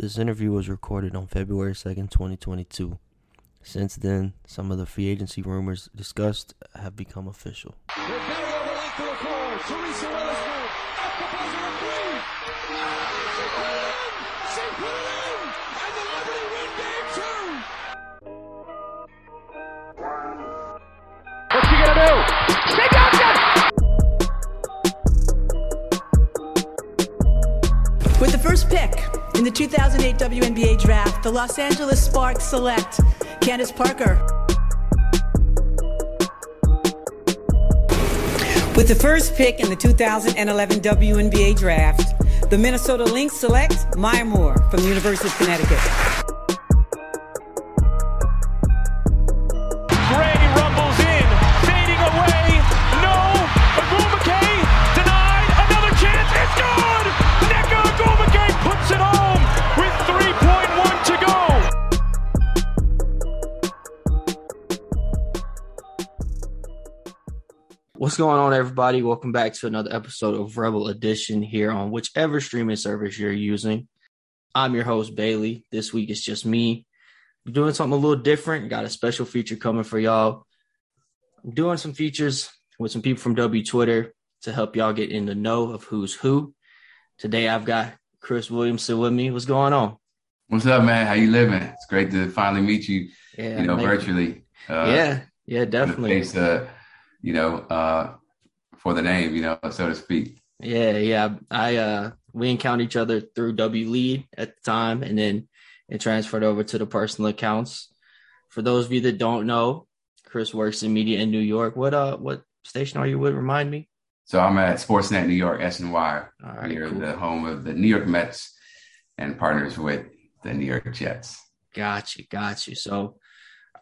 This interview was recorded on February 2nd, 2022. Since then, some of the free agency rumors discussed have become official. 2008 WNBA draft, the Los Angeles Sparks select Candace Parker. With the first pick in the 2011 WNBA draft, the Minnesota Lynx select Maya Moore from the University of Connecticut. Going on, everybody? Welcome back to another episode of Rebel Edition here on whichever streaming service you're using. I'm your host, Bailey. This week it's just me. I'm doing something a little different. Got a special feature coming for y'all. I'm doing some features with some people from W Twitter to help y'all get in the know of who's who. Today I've got Chris Williamson with me. What's going on? What's up, man? How you living? It's great to finally meet you. Yeah, you know, man. virtually. Uh, yeah, yeah, definitely. face, uh, you know, uh, for the name, you know, so to speak. Yeah, yeah. I uh we encountered each other through W Lead at the time and then it transferred over to the personal accounts. For those of you that don't know, Chris works in media in New York. What uh what station are you with? Remind me. So I'm at Sportsnet New York, SNY, All right, near cool. the home of the New York Mets and partners with the New York Jets. Got you, got you. So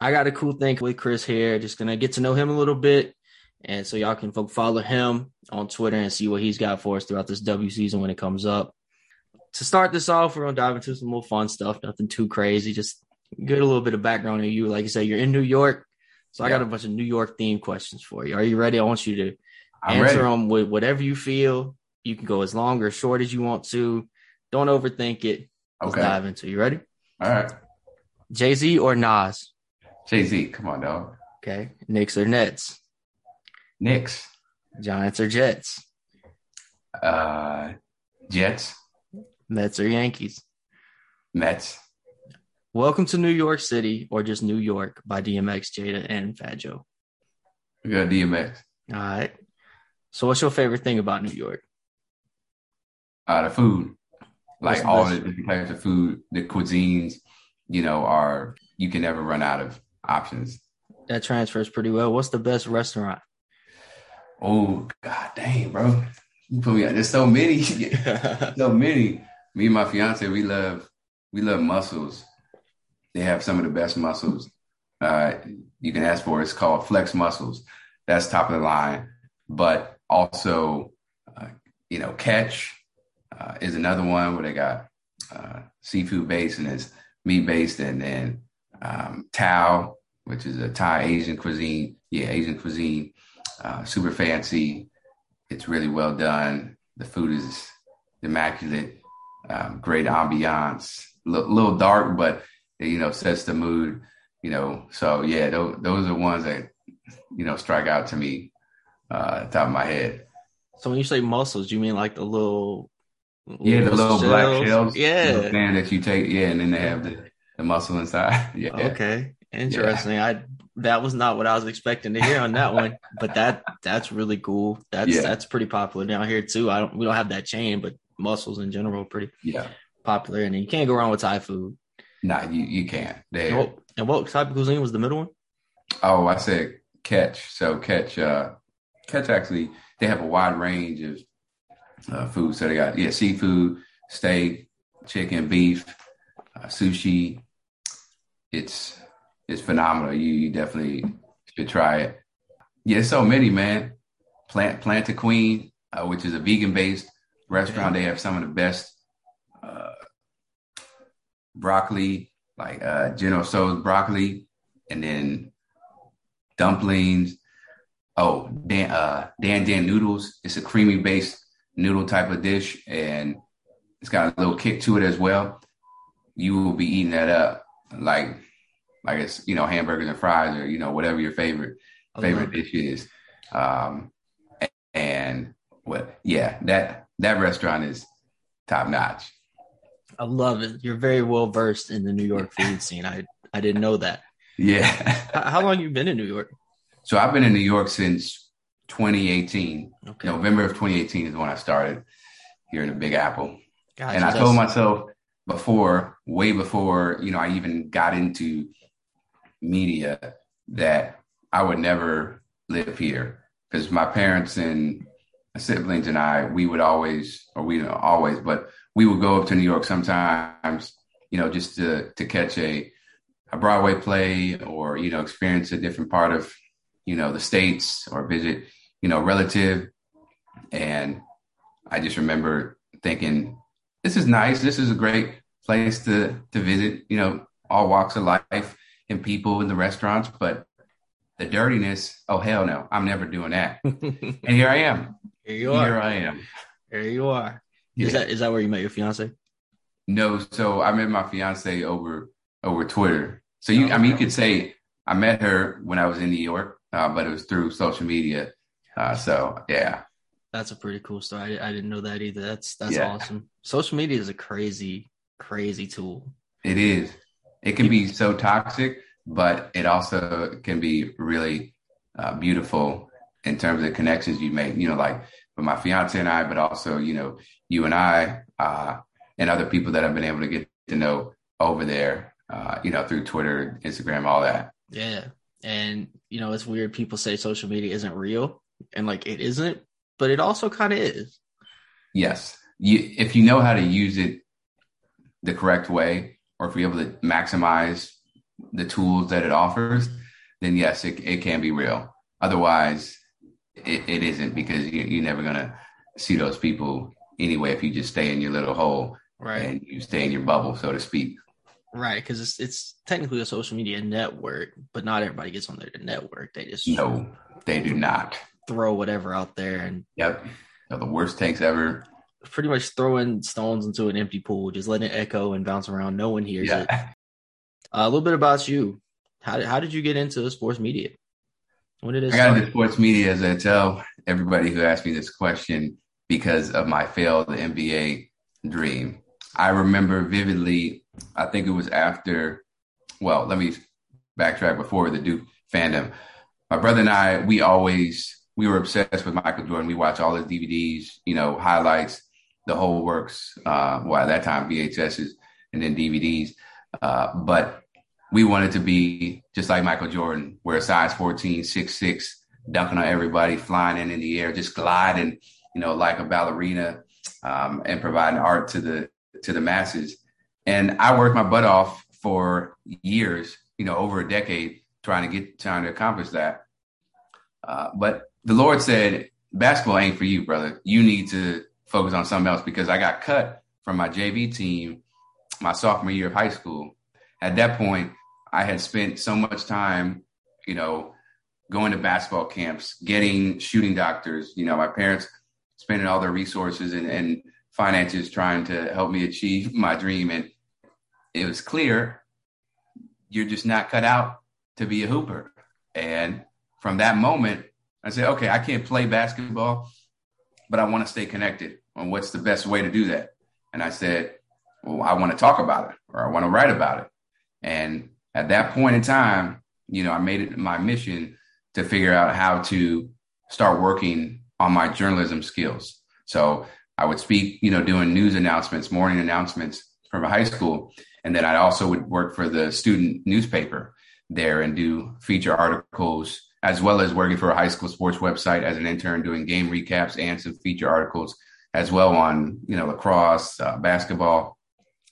I got a cool thing with Chris here. Just gonna get to know him a little bit. And so y'all can follow him on Twitter and see what he's got for us throughout this W season when it comes up. To start this off, we're gonna dive into some more fun stuff, nothing too crazy. Just get a little bit of background on you. Like you said, you're in New York. So I got a bunch of New York themed questions for you. Are you ready? I want you to I'm answer ready. them with whatever you feel. You can go as long or short as you want to. Don't overthink it. Let's Okay. dive into it. You ready? All right. Jay Z or Nas? Jay Z, come on, dog. Okay. Knicks or Nets? Knicks, Giants or Jets? uh, Jets, Mets or Yankees? Mets, Welcome to New York City or just New York by DMX, Jada, and Fat Joe. we got DMX. All right. So, what's your favorite thing about New York? Uh, the food, like the all the different types of food, the cuisines, you know, are you can never run out of options. That transfers pretty well. What's the best restaurant? Oh god dang, bro. You put me on. There's so many. so many. Me and my fiance, we love we love mussels. They have some of the best mussels uh, you can ask for. It's called Flex Mussels. That's top of the line. But also, uh, you know, Catch uh, is another one where they got uh, seafood based and it's meat based, and then um, Tao, which is a Thai Asian cuisine. Yeah, Asian cuisine. Uh, super fancy. It's really well done. The food is immaculate. Um, great ambiance. A little dark, but you know sets the mood. You know, so yeah, those, those are ones that you know strike out to me uh, top of my head. So, when you say mussels, you mean like the little. Yeah, the little black shells. Yeah. know, that you take. Yeah, and then they have the, the muscle inside. Yeah, Okay, interesting. I that was not what I was expecting to hear on that one, but that that's really cool. That's Yeah. that's pretty popular down here too. I don't we don't have that chain, but mussels in general are pretty yeah. popular, and you can't go wrong with Thai food. Nah, you you can't. They, And what, and what type of cuisine was the middle one? Oh, I said catch. So catch, uh, catch actually, they have a wide range of uh, food. So they got, yeah, seafood, steak, chicken, beef, uh, sushi. It's, it's phenomenal. You, you definitely should try it. Yeah, so many, man. Plant, Planta Queen, uh, which is a vegan based restaurant. They have some of the best, uh, broccoli, like, uh, General Tso's broccoli and then dumplings. Oh, Dan, uh, Dan Dan noodles. It's a creamy based noodle type of dish, and it's got a little kick to it as well. you will be eating that up like like it's you know hamburgers and fries or you know whatever your favorite favorite dish is. Um, and what? Yeah, that that restaurant is top notch. I love it. You're very well versed in the New York food scene. I I didn't know that. Yeah. How long you been in New York? So I've been in New York since 2018. Okay. November of 2018 is when I started here in the Big Apple. Gotcha. and I told myself before, way before, you know, I even got into media that I would never live here because my parents and siblings and I, we would always, or we always, but we would go up to New York sometimes, you know, just to to catch a a Broadway play or you know experience a different part of you know the states or visit you know relative, and I just remember thinking, this is nice. This is a great place to to visit. You know, all walks of life and people in the restaurants, but the dirtiness. Oh hell no, I'm never doing that. and here I am. Here you are. Here. I am. Here you are. Is that is that where you met your fiance? No, so I met my fiance over over Twitter. So you, I mean, you could say I met her when I was in New York, uh, but it was through social media. Uh, so yeah, That's a pretty cool story. I, I didn't know that either. That's that's Yeah. awesome. Social media is a crazy, crazy tool. it is. It can be so toxic, but it also can be really uh, beautiful in terms of the connections you make. You know, like with my fiance and I, but also you know you and I uh, and other people that I've been able to get to know over there. Uh, you know, through Twitter, Instagram, all that. Yeah. And you know, it's weird people say social media isn't real and like it isn't, but it also kind of is. Yes. You, if you know how to use it the correct way, or if you're able to maximize the tools that it offers, then yes, it, it can be real. Otherwise, it, it isn't because you, you're never going to see those people anyway if you just stay in your little hole Right. and you stay in your bubble, so to speak. Right. Cause it's it's technically a social media network, but not everybody gets on there to network. They just No, they do not. throw whatever out there and Yep. They're the worst takes ever. Pretty much throwing stones into an empty pool, just letting it echo and bounce around. No one hears it. Uh, a little bit about you. How did, how did you get into sports media? When did it I got start? into sports media, as I tell everybody who asks me this question, because of my failed NBA dream. I remember vividly, I think it was after, well, let me backtrack before the Duke fandom. My brother and I, we always, we were obsessed with Michael Jordan. We watched all his DVDs, you know, highlights, the whole works. Uh, well, at that time, VHSs and then DVDs. Uh, but we wanted to be just like Michael Jordan, a size 14, 6'6, dunking on everybody, flying in in the air, just gliding, you know, like a ballerina, um, and providing art to the to the masses. And I worked my butt off for years, you know, over a decade, trying to get trying to accomplish that. Uh, but the Lord said, basketball ain't for you, brother. You need to focus on something else because I got cut from my JV team my sophomore year of high school. At that point, I had spent so much time, you know, going to basketball camps, getting shooting doctors. You know, my parents spending all their resources and, and finances trying to help me achieve my dream. And it was clear you're just not cut out to be a hooper. And from that moment, I said, okay, I can't play basketball, but I want to stay connected what's the best way to do that. And I said, well, I want to talk about it or I want to write about it. And at that point in time, you know, I made it my mission to figure out how to start working on my journalism skills. So I would speak, you know, doing news announcements, morning announcements from a high school. And then I also would work for the student newspaper there and do feature articles, as well as working for a high school sports website as an intern, doing game recaps and some feature articles as well on, you know, lacrosse, uh, basketball,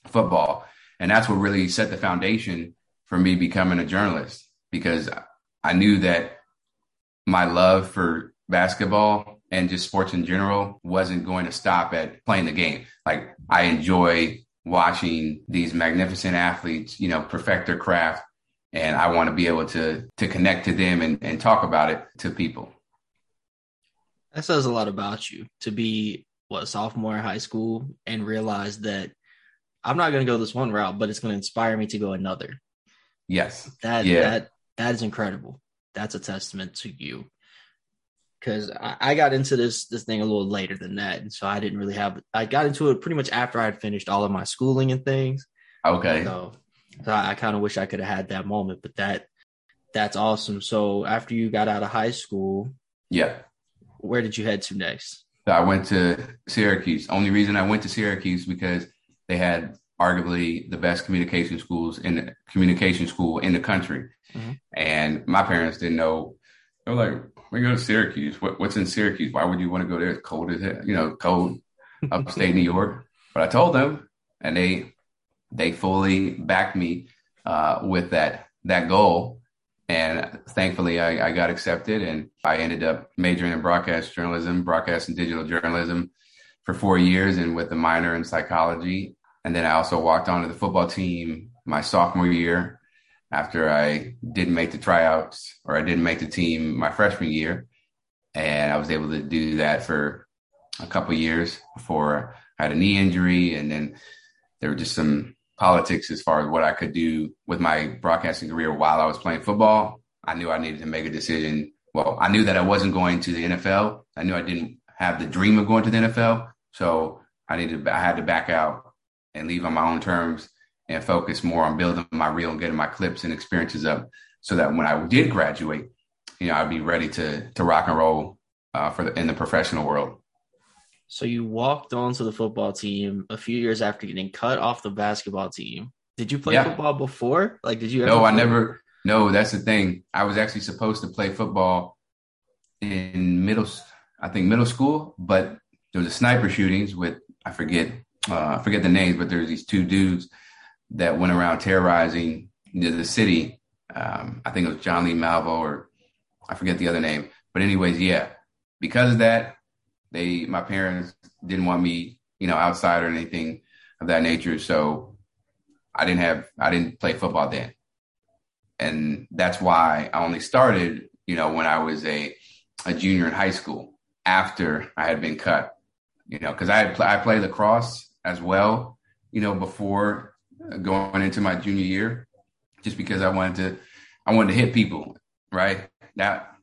football. And that's what really set the foundation for me becoming a journalist because I knew that my love for basketball and just sports in general wasn't going to stop at playing the game. Like I enjoy watching these magnificent athletes, you know, perfect their craft. And I want to be able to to connect to them and, and talk about it to people. That says a lot about you to be what sophomore in high school and realized that I'm not going to go this one route, but it's going to inspire me to go another. Yes. That Yeah. that that is incredible. That's a testament to you. Because I, I got into this this thing a little later than that, and so I didn't really have. I got into it pretty much after I had finished all of my schooling and things. Okay. So, so I, I kind of wish I could have had that moment, but that that's awesome. So after you got out of high school, Yeah. where did you head to next? So I went to Syracuse. Only reason I went to Syracuse because they had arguably the best communication schools in the communication school in the country. Mhm. And my parents didn't know. They were like, "We go to Syracuse. What, what's in Syracuse? Why would you want to go there? It's cold as hell, you know, cold upstate New York." But I told them, and they they fully backed me uh, with that that goal. And thankfully, I, I got accepted, and I ended up majoring in broadcast journalism, broadcast and digital journalism for four years, and with a minor in psychology. And then I also walked onto the football team my sophomore year after I didn't make the tryouts or I didn't make the team my freshman year. And I was able to do that for a couple years before I had a knee injury. And then there were just some politics as far as what I could do with my broadcasting career while I was playing football. I knew I needed to make a decision. Well, I knew that I wasn't going to the NFL. I knew I didn't have the dream of going to the NFL. So I needed, I had to back out and leave on my own terms and focus more on building my reel and getting my clips and experiences up so that when I did graduate, you know, I'd be ready to, to rock and roll uh, for the, in the professional world. So you walked onto the football team a few years after getting cut off the basketball team. Did you play Yeah. football before? Like, did you? Ever No, I never. No, that's the thing. I was actually supposed to play football in middle, I think middle school, but there was a sniper shootings with I forget, uh, I forget the names, but there's these two dudes that went around terrorizing the, the city. Um, I think it was John Lee Malvo or I forget the other name. But anyways, yeah, because of that, they my parents didn't want me, you know, outside or anything of that nature. So I didn't have I didn't play football then. And that's why I only started, you know, when I was a a junior in high school after I had been cut. You know, because I had pl- I played lacrosse as well, you know, before going into my junior year, just because I wanted to I wanted to hit people, right? That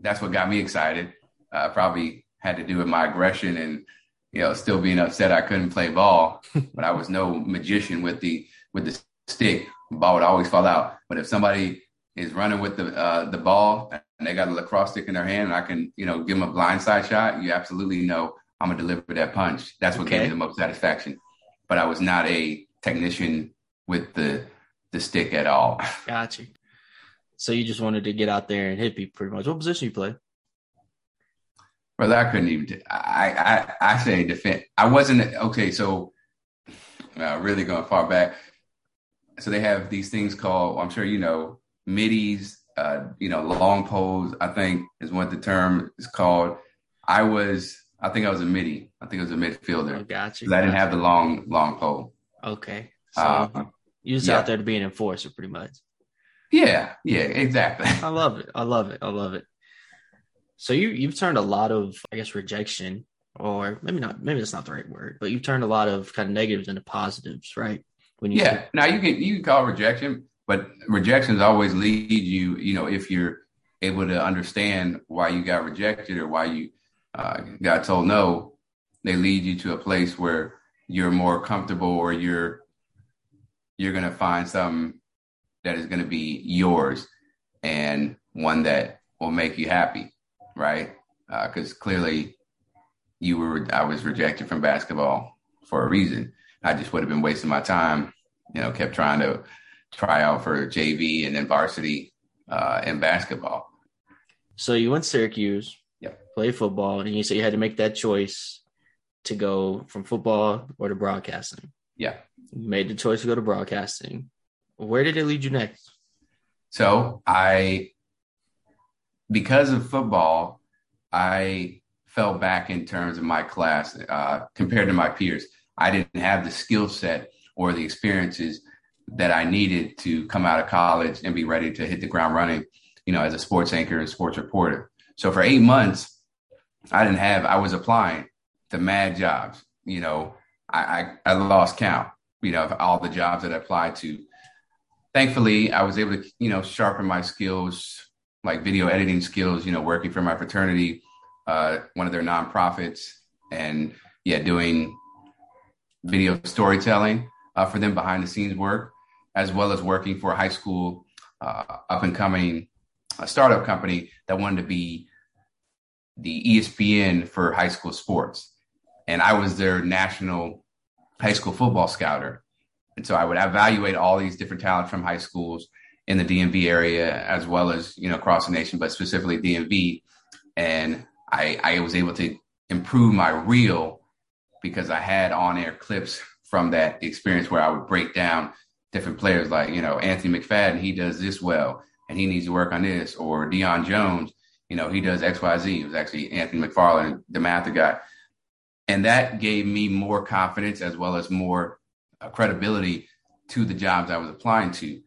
that's what got me excited. Uh, probably had to do with my aggression and you know still being upset I couldn't play ball, but I was no magician with the with the stick. Ball would always fall out. But if somebody is running with the uh, the ball and they got a lacrosse stick in their hand and I can you know give them a blindside shot, you absolutely know I'm gonna deliver that punch. That's what gave me the most satisfaction. But I was not a technician with the the stick at all. Got you. So you just wanted to get out there and hit people pretty much. What position you play? Brother, I couldn't even. I I I say defend. I wasn't okay. So, uh, really going far back. So they have these things called. I'm sure you know middies. Uh, you know, long poles. I think is what the term is called. I was. I think I was a midi. I think I was a Oh, midfielder got you. because I didn't have the long long pole. Okay. So Uh, you just yeah. out there to be an enforcer, pretty much. Yeah, yeah, exactly. I love it. I love it. I love it. So you you've turned a lot of I guess rejection, or maybe not. Maybe that's not the right word, but you've turned a lot of kind of negatives into positives, right? When you Yeah. Now you can you can call rejection, but rejections always lead you. You know, if you're able to understand why you got rejected or why you uh, got told no, they lead you to a place where you're more comfortable or you're you're gonna find something that is gonna be yours and one that will make you happy, right? Because clearly you were I was rejected from basketball for a reason. I just would have been wasting my time, you know, kept trying to try out for JV and then varsity uh, in basketball. So you went to Syracuse, Yep. play football, and you said you had to make that choice to go from football or to broadcasting. Yeah. You made the choice to go to broadcasting. Where did it lead you next? So I, because of football, I fell back in terms of my class uh, compared to my peers. I didn't have the skill set or the experiences that I needed to come out of college and be ready to hit the ground running, you know, as a sports anchor and sports reporter. So for eight months, I didn't have, I was applying to mad jobs. You know, I, I, I lost count. you know, of all the jobs that I applied to. Thankfully, I was able to, you know, sharpen my skills, like video editing skills, you know, working for my fraternity, uh, one of their nonprofits, and yeah, doing video storytelling uh, for them behind the scenes work, as well as working for a high school uh, up and coming startup company that wanted to be the ESPN for high school sports. And I was their national high school football scouter. And so I would evaluate all these different talents from high schools in the DMV area, as well as, you know, across the nation, but specifically DMV. And I, I was able to improve my reel because I had on air clips from that experience where I would break down different players like, you know, Anthony McFadden, he does this well and he needs to work on this, or Deion Jones, you know, he does XYZ. It was actually Anthony McFarland, the math guy. And that gave me more confidence as well as more uh, credibility to the jobs I was applying to.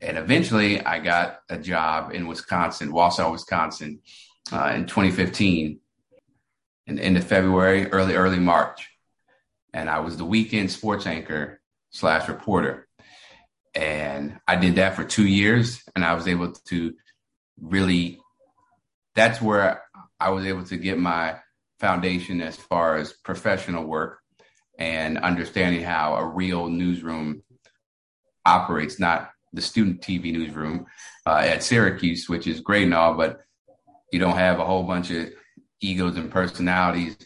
And eventually I got a job in Wisconsin, Wausau, Wisconsin, uh, in 2015, in the end of February, early, early March. And I was the weekend sports anchor slash reporter. And I did that for two years. And I was able to really, that's where I was able to get my foundation as far as professional work and understanding how a real newsroom operates, not the student TV newsroom uh, at Syracuse, which is great and all, but you don't have a whole bunch of egos and personalities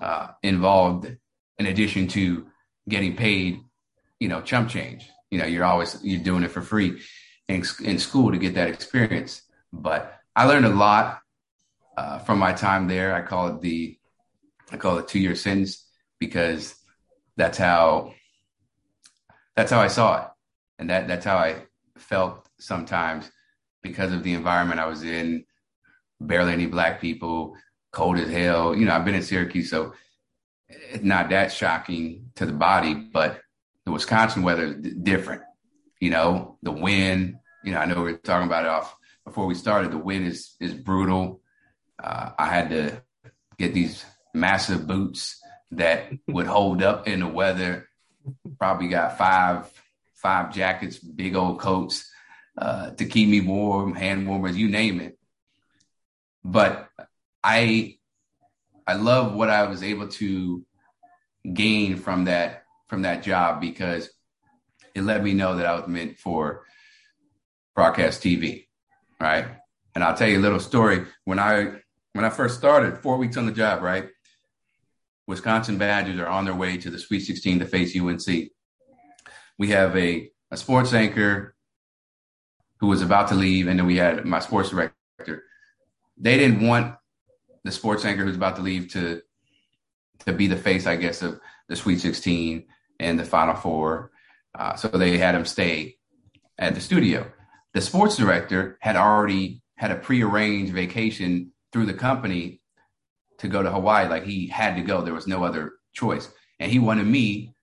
uh, involved in addition to getting paid, you know, chump change. You know, you're always you're doing it for free in, in school to get that experience. But I learned a lot uh, from my time there. I call it the I call it two year sentence because that's how that's how I saw it, and that that's how I felt sometimes because of the environment I was in. Barely any black people, cold as hell. You know, I've been in Syracuse, so it's not that shocking to the body, but the Wisconsin weather is different. You know, the wind. You know, I know we are talking about it off before we started. The wind is is brutal. Uh, I had to get these massive boots that would hold up in the weather. Probably got five five jackets, big old coats uh, to keep me warm, hand warmers, you name it. But I I love what I was able to gain from that from that job because it let me know that I was meant for broadcast TV, right? And I'll tell you a little story. When I when I first started, four weeks on the job, right? Wisconsin Badgers are on their way to the Sweet 16 to face UNC. We have a, a sports anchor who was about to leave, and then we had my sports director. They didn't want the sports anchor who's about to leave to to be the face, I guess, of the Sweet 16 and the Final Four. Uh, so they had him stay at the studio. The sports director had already had a prearranged vacation through the company to go to Hawaii. Like he had to go. There was no other choice. And he wanted me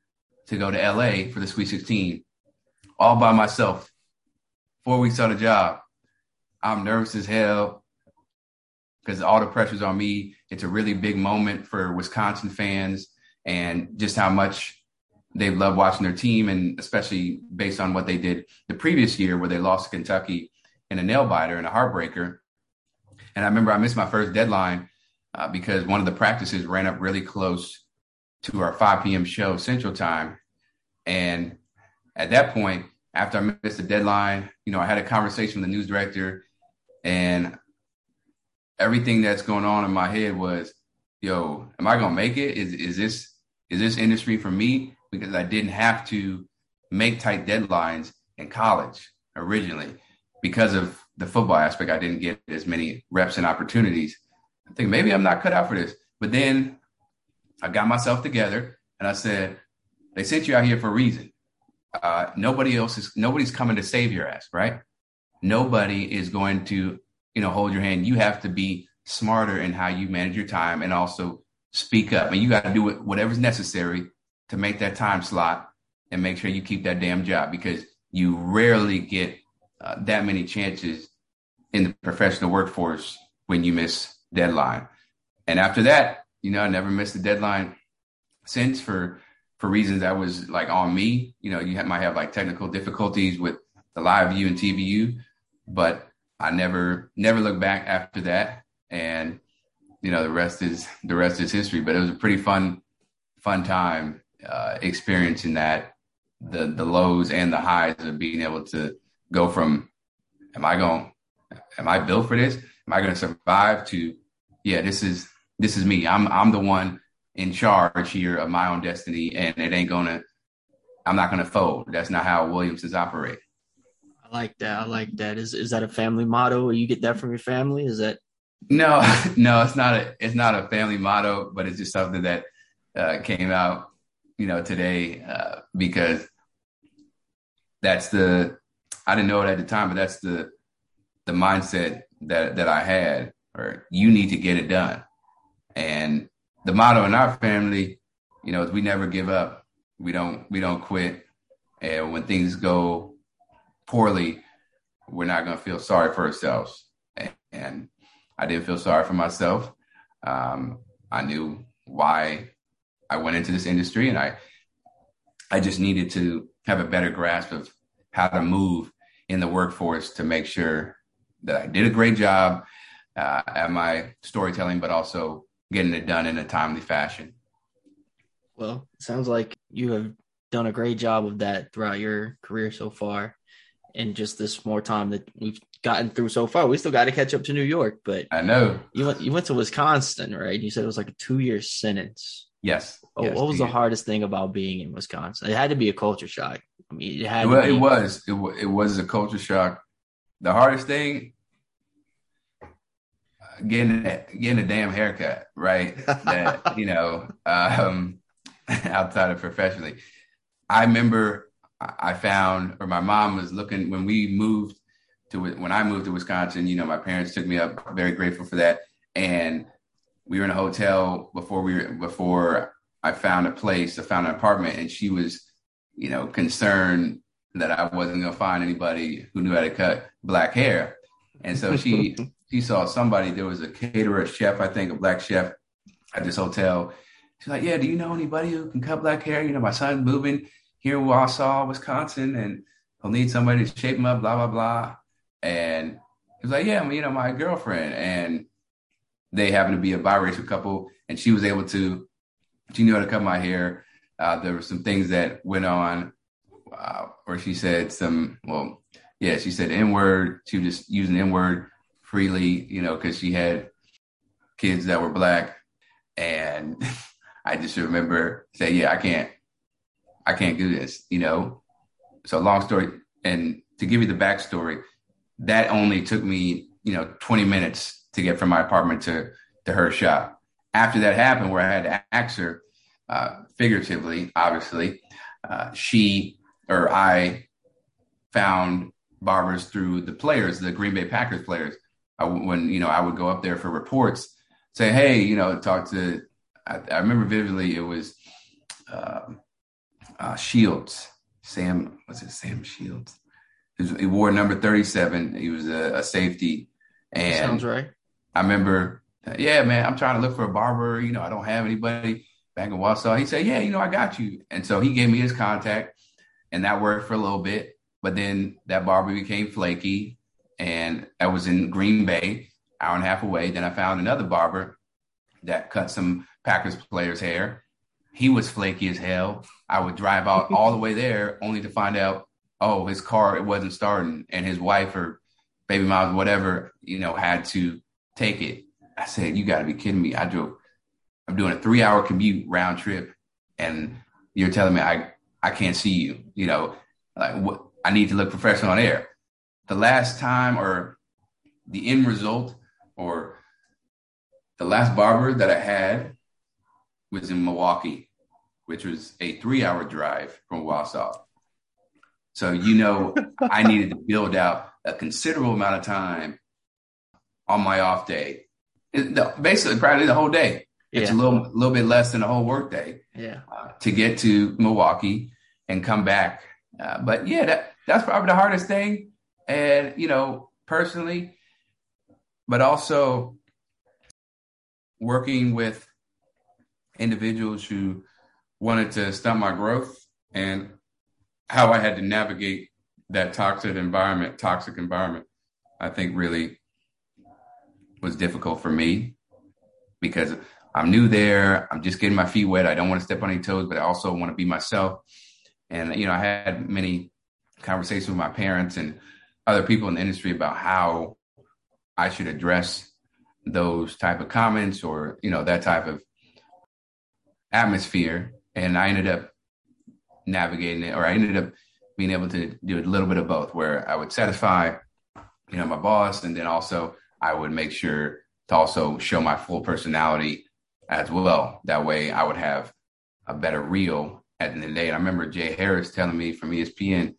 to go to LA for the Sweet 16 all by myself. Four weeks on the job. I'm nervous as hell because all the pressure's on me. It's a really big moment for Wisconsin fans and just how much they love watching their team, and especially based on what they did the previous year where they lost to Kentucky in a nail biter and a heartbreaker. And I remember I missed my first deadline uh, because one of the practices ran up really close to our 5 p.m. show Central Time. And at that point, after I missed the deadline, you know, I had a conversation with the news director, and everything that's going on in my head was, "Yo, am I gonna make it? Is is this is this industry for me?" Because I didn't have to make tight deadlines in college originally because of the football aspect. I didn't get as many reps and opportunities. I think maybe I'm not cut out for this. But then I got myself together and I said, they sent you out here for a reason. Uh, nobody else is, nobody's coming to save your ass, right? Nobody is going to, you know, hold your hand. You have to be smarter in how you manage your time and also speak up. And you got to do whatever's necessary to make that time slot and make sure you keep that damn job because you rarely get uh, that many chances in the professional workforce when you miss deadline. And after that, you know, I never missed a deadline since for for reasons that was like on me. You know, you might have like technical difficulties with the LiveU and TVU, but I never never looked back after that. And you know, the rest is the rest is history. But it was a pretty fun fun time uh, experiencing that the the lows and the highs of being able to go from am I going am I built for this? Am I going to survive to yeah, this is this is me. I'm I'm the one in charge here of my own destiny, and it ain't gonna. I'm not gonna fold. That's not how Williamsons operate. I like that. I like that. Is is that a family motto? You get that from your family? Is that? No, no, it's not a it's not a family motto, but it's just something that uh, came out, you know, today uh, because that's the I didn't know it at the time, but that's the the mindset that that I had. Or you need to get it done, and the motto in our family, you know, is we never give up. We don't we don't quit. And when things go poorly, we're not going to feel sorry for ourselves. And, and I didn't feel sorry for myself. Um, I knew why I went into this industry, and I I just needed to have a better grasp of how to move in the workforce to make sure that I did a great job uh, at my storytelling, but also getting it done in a timely fashion. Well, sounds like you have done a great job of that throughout your career so far. And just this more time that we've gotten through so far, we still got to catch up to New York. But I know you went you went to Wisconsin, right? You said it was like a two year sentence. Yes. Oh, yes what was the hardest thing about being in Wisconsin? It had to be a culture shock. I mean, it had. It, it was. It, it was a culture shock. The hardest thing, getting getting a damn haircut, right? that you know, um, outside of professionally, I remember I found, or my mom was looking when we moved to when I moved to Wisconsin. You know, my parents took me up. Very grateful for that, and we were in a hotel before we were before I found a place. I found an apartment, and she was, you know, concerned that I wasn't gonna find anybody who knew how to cut black hair, and so she she saw somebody, there was a caterer, chef, I think, a black chef at this hotel. She's like, Yeah, do you know anybody who can cut black hair? You know, my son's moving here in Wausau, Wisconsin, and he'll need somebody to shape him up, blah, blah, blah. And he was like, Yeah, I'm you know, my girlfriend. And they happened to be a biracial couple, and she was able to, she knew how to cut my hair. Uh, there were some things that went on uh, where she said some, well, yeah, she said N word. She was just using N word freely, you know, because she had kids that were black. And I just remember saying, yeah, I can't, I can't do this, you know? So long story. And to give you the backstory, that only took me, you know, 20 minutes to get from my apartment to, to her shop. After that happened, where I had to ask her, uh, figuratively, obviously, uh, she or I found barbers through the players, the Green Bay Packers players. I, when you know I would go up there for reports, say, hey, you know, talk to. I, I remember vividly it was uh, uh, Shields, Sam. Was it Sam Shields? He, was, he wore number thirty-seven. He was a, a safety, and sounds right. I remember, yeah, man, I'm trying to look for a barber. You know, I don't have anybody back in Wausau. He said, yeah, you know, I got you, and so he gave me his contact, and that worked for a little bit. But then that barber became flaky and I was in Green Bay, hour and a half away. Then I found another barber that cut some Packers players' hair. He was flaky as hell. I would drive out all the way there only to find out, oh, his car it wasn't starting, and his wife or baby mom, whatever, you know, had to take it. I said, "You got to be kidding me!" I drove. I'm doing a three hour commute round trip, and you're telling me I I can't see you. You know, like what? I need to look professional on air the last time or the end result or the last barber that I had was in Milwaukee, which was a three hour drive from Wausau. So, you know, I needed to build out a considerable amount of time on my off day. Basically, probably the whole day. Yeah. It's a little, little bit less than a whole work day. Yeah. Uh, to get to Milwaukee and come back. Uh, but yeah, that, that's probably the hardest thing and you know personally but also working with individuals who wanted to stunt my growth and how I had to navigate that toxic environment, toxic environment, I think really was difficult for me because I'm new there. I'm just getting my feet wet. I don't want to step on any toes, but I also want to be myself. And, you know, I had many conversations with my parents and other people in the industry about how I should address those type of comments or, you know, that type of atmosphere. And I ended up navigating it, or I ended up being able to do a little bit of both, where I would satisfy, you know, my boss, and then also I would make sure to also show my full personality as well. That way, I would have a better reel at the end of the day. And I remember Jay Harris telling me from ESPN,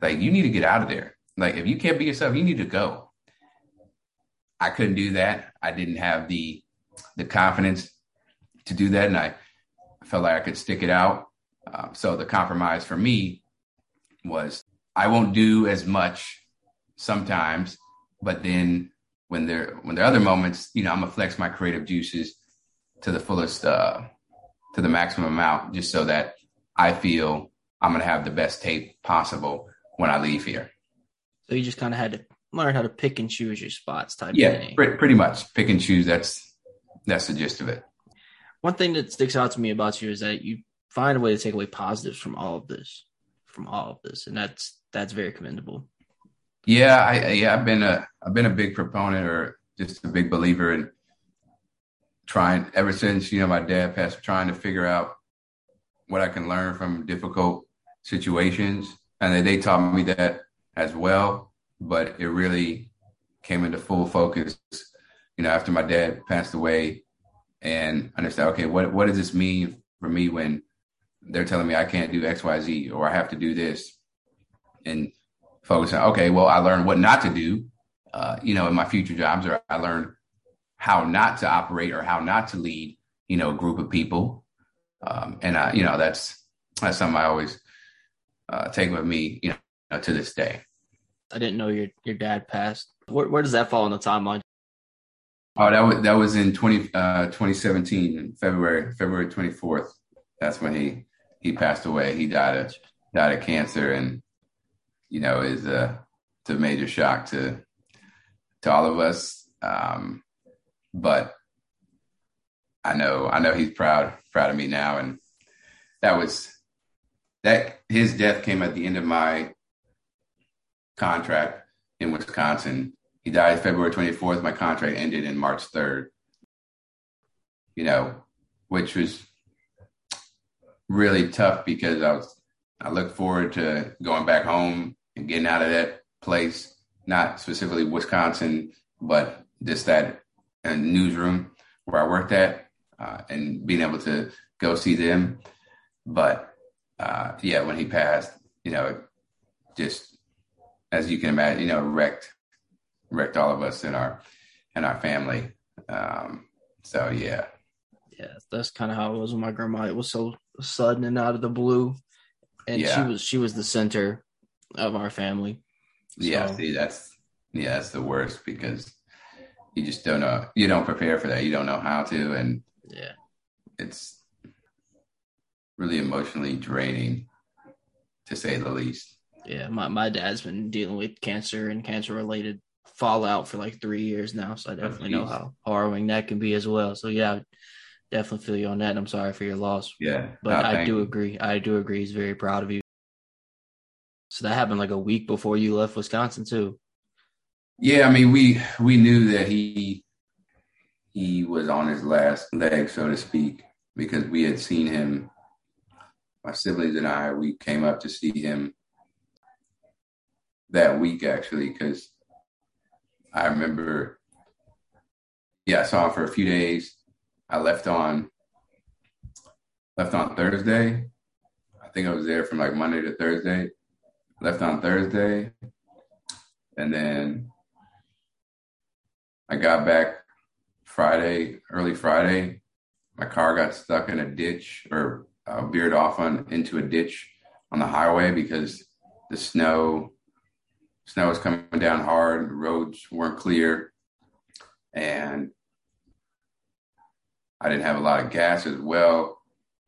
like, you need to get out of there. Like, if you can't be yourself, you need to go. I couldn't do that. I didn't have the the confidence to do that, and I felt like I could stick it out. Um, so the compromise for me was I won't do as much sometimes, but then when there when there are other moments, you know, I'm gonna flex my creative juices to the fullest, uh, to the maximum amount, just so that I feel I'm gonna have the best tape possible when I leave here. So you just kind of had to learn how to pick and choose your spots, type. Yeah, pretty, pretty much pick and choose. That's that's the gist of it. One thing that sticks out to me about you is that you find a way to take away positives from all of this, from all of this, and that's that's very commendable. Yeah, I yeah, I've been a I've been a big proponent or just a big believer in trying ever since you know my dad passed, trying to figure out what I can learn from difficult situations, and they taught me that as well. But it really came into full focus, you know, after my dad passed away, and understand okay, what what does this mean for me when they're telling me I can't do X, Y, Z, or I have to do this, and focus on okay, well, I learned what not to do, uh, you know, in my future jobs, or I learned how not to operate or how not to lead, you know, a group of people, um, and I, you know, that's that's something I always uh, take with me, you know, to this day. I didn't know your your dad passed. Where, where does that fall in the timeline? Oh, that was that was in 20, uh, 2017, in February, February 24th. That's when he he passed away. He died of died of cancer, and you know is a it's a major shock to to all of us. Um, but I know I know he's proud proud of me now, and that was that his death came at the end of my contract in Wisconsin. He died February 24th. My contract ended in March 3rd. You know, which was really tough because I was I look forward to going back home and getting out of that place, not specifically Wisconsin, but just that uh, newsroom where I worked at uh, and being able to go see them. But uh, yeah, when he passed, you know, just as you can imagine, you know, wrecked wrecked all of us in our in our family. Um, so yeah, yeah, that's kind of how it was with my grandma. It was so sudden and out of the blue, and yeah. she was she was the center of our family. So. Yeah, see, that's yeah, that's the worst because you just don't know, you don't prepare for that, you don't know how to, and yeah, it's really emotionally draining, to say the least. Yeah, my my dad's been dealing with cancer and cancer related fallout for like three years now, so I oh, definitely oh, know how harrowing that can be as well. So yeah, definitely feel you on that. And I'm sorry for your loss. Yeah. But no, I do you. agree. I do agree. He's very proud of you. So that happened like a week before you left Wisconsin too. Yeah, I mean we we knew that he he was on his last leg, so to speak, because we had seen him. My siblings and I, we came up to see him that week actually, because I remember, yeah, I saw him for a few days I left on left on Thursday. I think I was there from like Monday to Thursday. Left on Thursday, and then I got back Friday, early Friday. My car got stuck in a ditch or uh, veered off on into a ditch on the highway because the snow snow was coming down hard. The roads weren't clear, and I didn't have a lot of gas as well.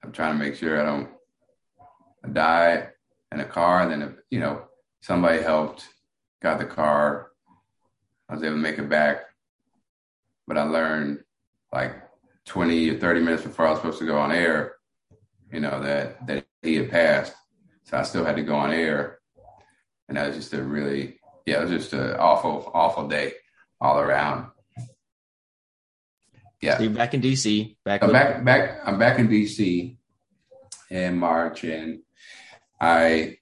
I'm trying to make sure I don't die in a car. And then, if you know, somebody helped, got the car. I was able to make it back. But I learned like 20 or 30 minutes before I was supposed to go on air, you know, that, that he had passed. So I still had to go on air. And that was just a really, yeah, it was just an awful, awful day all around. Yeah. So you're back in DC. Back I'm back back I'm back in DC in March and I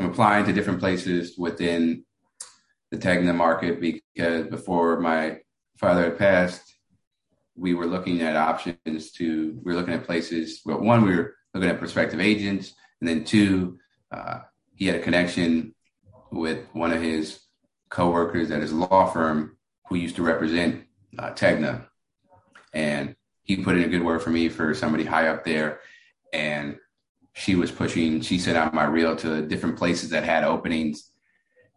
am applying to different places within the Tegna market because before my father had passed, we were looking at options to we were looking at places well one we were looking at prospective agents and then two uh, he had a connection with one of his coworkers at his law firm who used to represent uh, Tegna and he put in a good word for me for somebody high up there. And she was pushing, she sent out my reel to different places that had openings.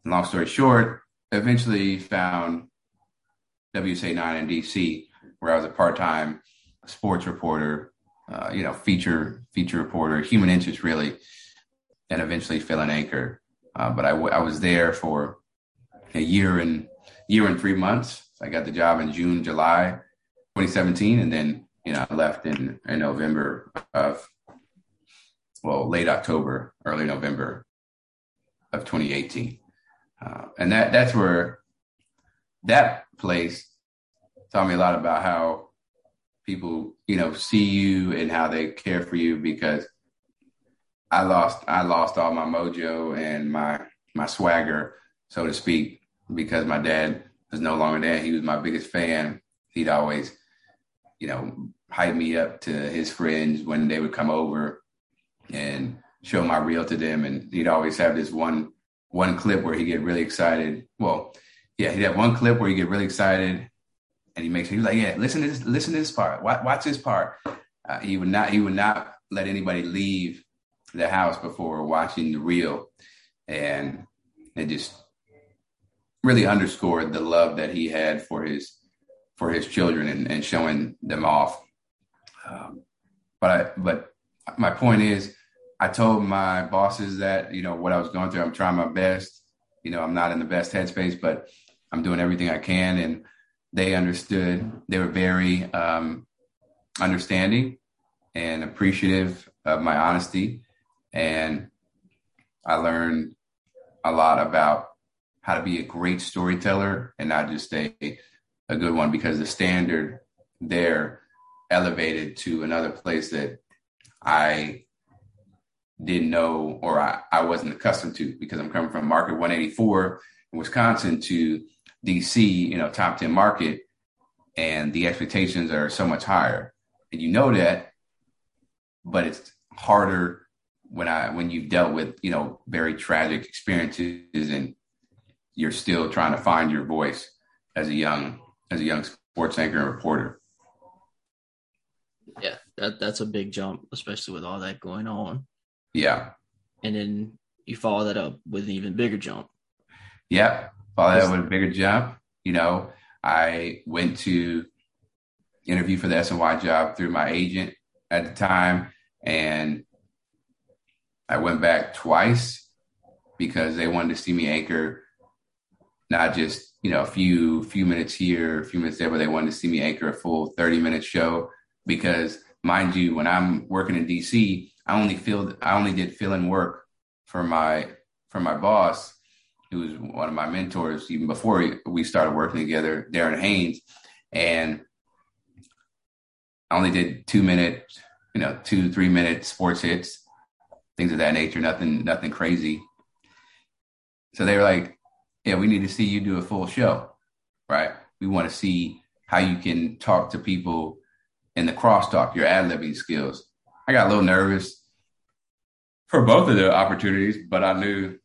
And long story short, eventually found WUSA 9 in DC, where I was a part time sports reporter, uh, you know, feature feature reporter, human interest really, and eventually fill an anchor. Uh, but I, w- I was there for a year and year and three months. I got the job in June, July 2017, and then you know I left in in November of well late October, early November of 2018, uh, and that that's where that place taught me a lot about how people you know see you and how they care for you because I lost I lost all my mojo and my my swagger so to speak because my dad was no longer there. He was my biggest fan. He'd always you know, hype me up to his friends when they would come over and show my reel to them. And he'd always have this one one clip where he get really excited. Well, yeah, he'd have one clip where he get really excited, and he makes he's like, yeah, listen to this, listen to this part, watch, watch this part. Uh, he would not he would not let anybody leave the house before watching the reel, and it just really underscored the love that he had for his for his children and, and showing them off. Um, but I, but my point is, I told my bosses that you know what I was going through. I'm trying my best. You know, I'm not in the best headspace, but I'm doing everything I can, and they understood. They were very um, understanding and appreciative of my honesty, and I learned a lot about how to be a great storyteller and not just a a good one because the standard there elevated to another place that I didn't know or I, I wasn't accustomed to because I'm coming from market 184 in Wisconsin to DC, you know, top 10 market, and the expectations are so much higher. And you know that, but it's harder when I when you've dealt with, you know, very tragic experiences and you're still trying to find your voice as a young as a young sports anchor and reporter. Yeah, that that's a big jump, especially with all that going on. Yeah. And then you follow that up with an even bigger jump. Yep. Follow that with a bigger jump. You know, I went to interview for the SNY job through my agent at the time. And I went back twice because they wanted to see me anchor not just you know a few few minutes here, a few minutes there, but they wanted to see me anchor a full thirty minute show because mind you, when I'm working in DC, I only filled I only did fill in work for my for my boss, who was one of my mentors even before we started working together, Darren Haynes, and I only did two minute, you know, two three minute sports hits, things of that nature, nothing nothing crazy. So they were like, yeah, we need to see you do a full show, right? We want to see how you can talk to people in the crosstalk, your ad libbing skills. I got a little nervous for both of the opportunities, but I knew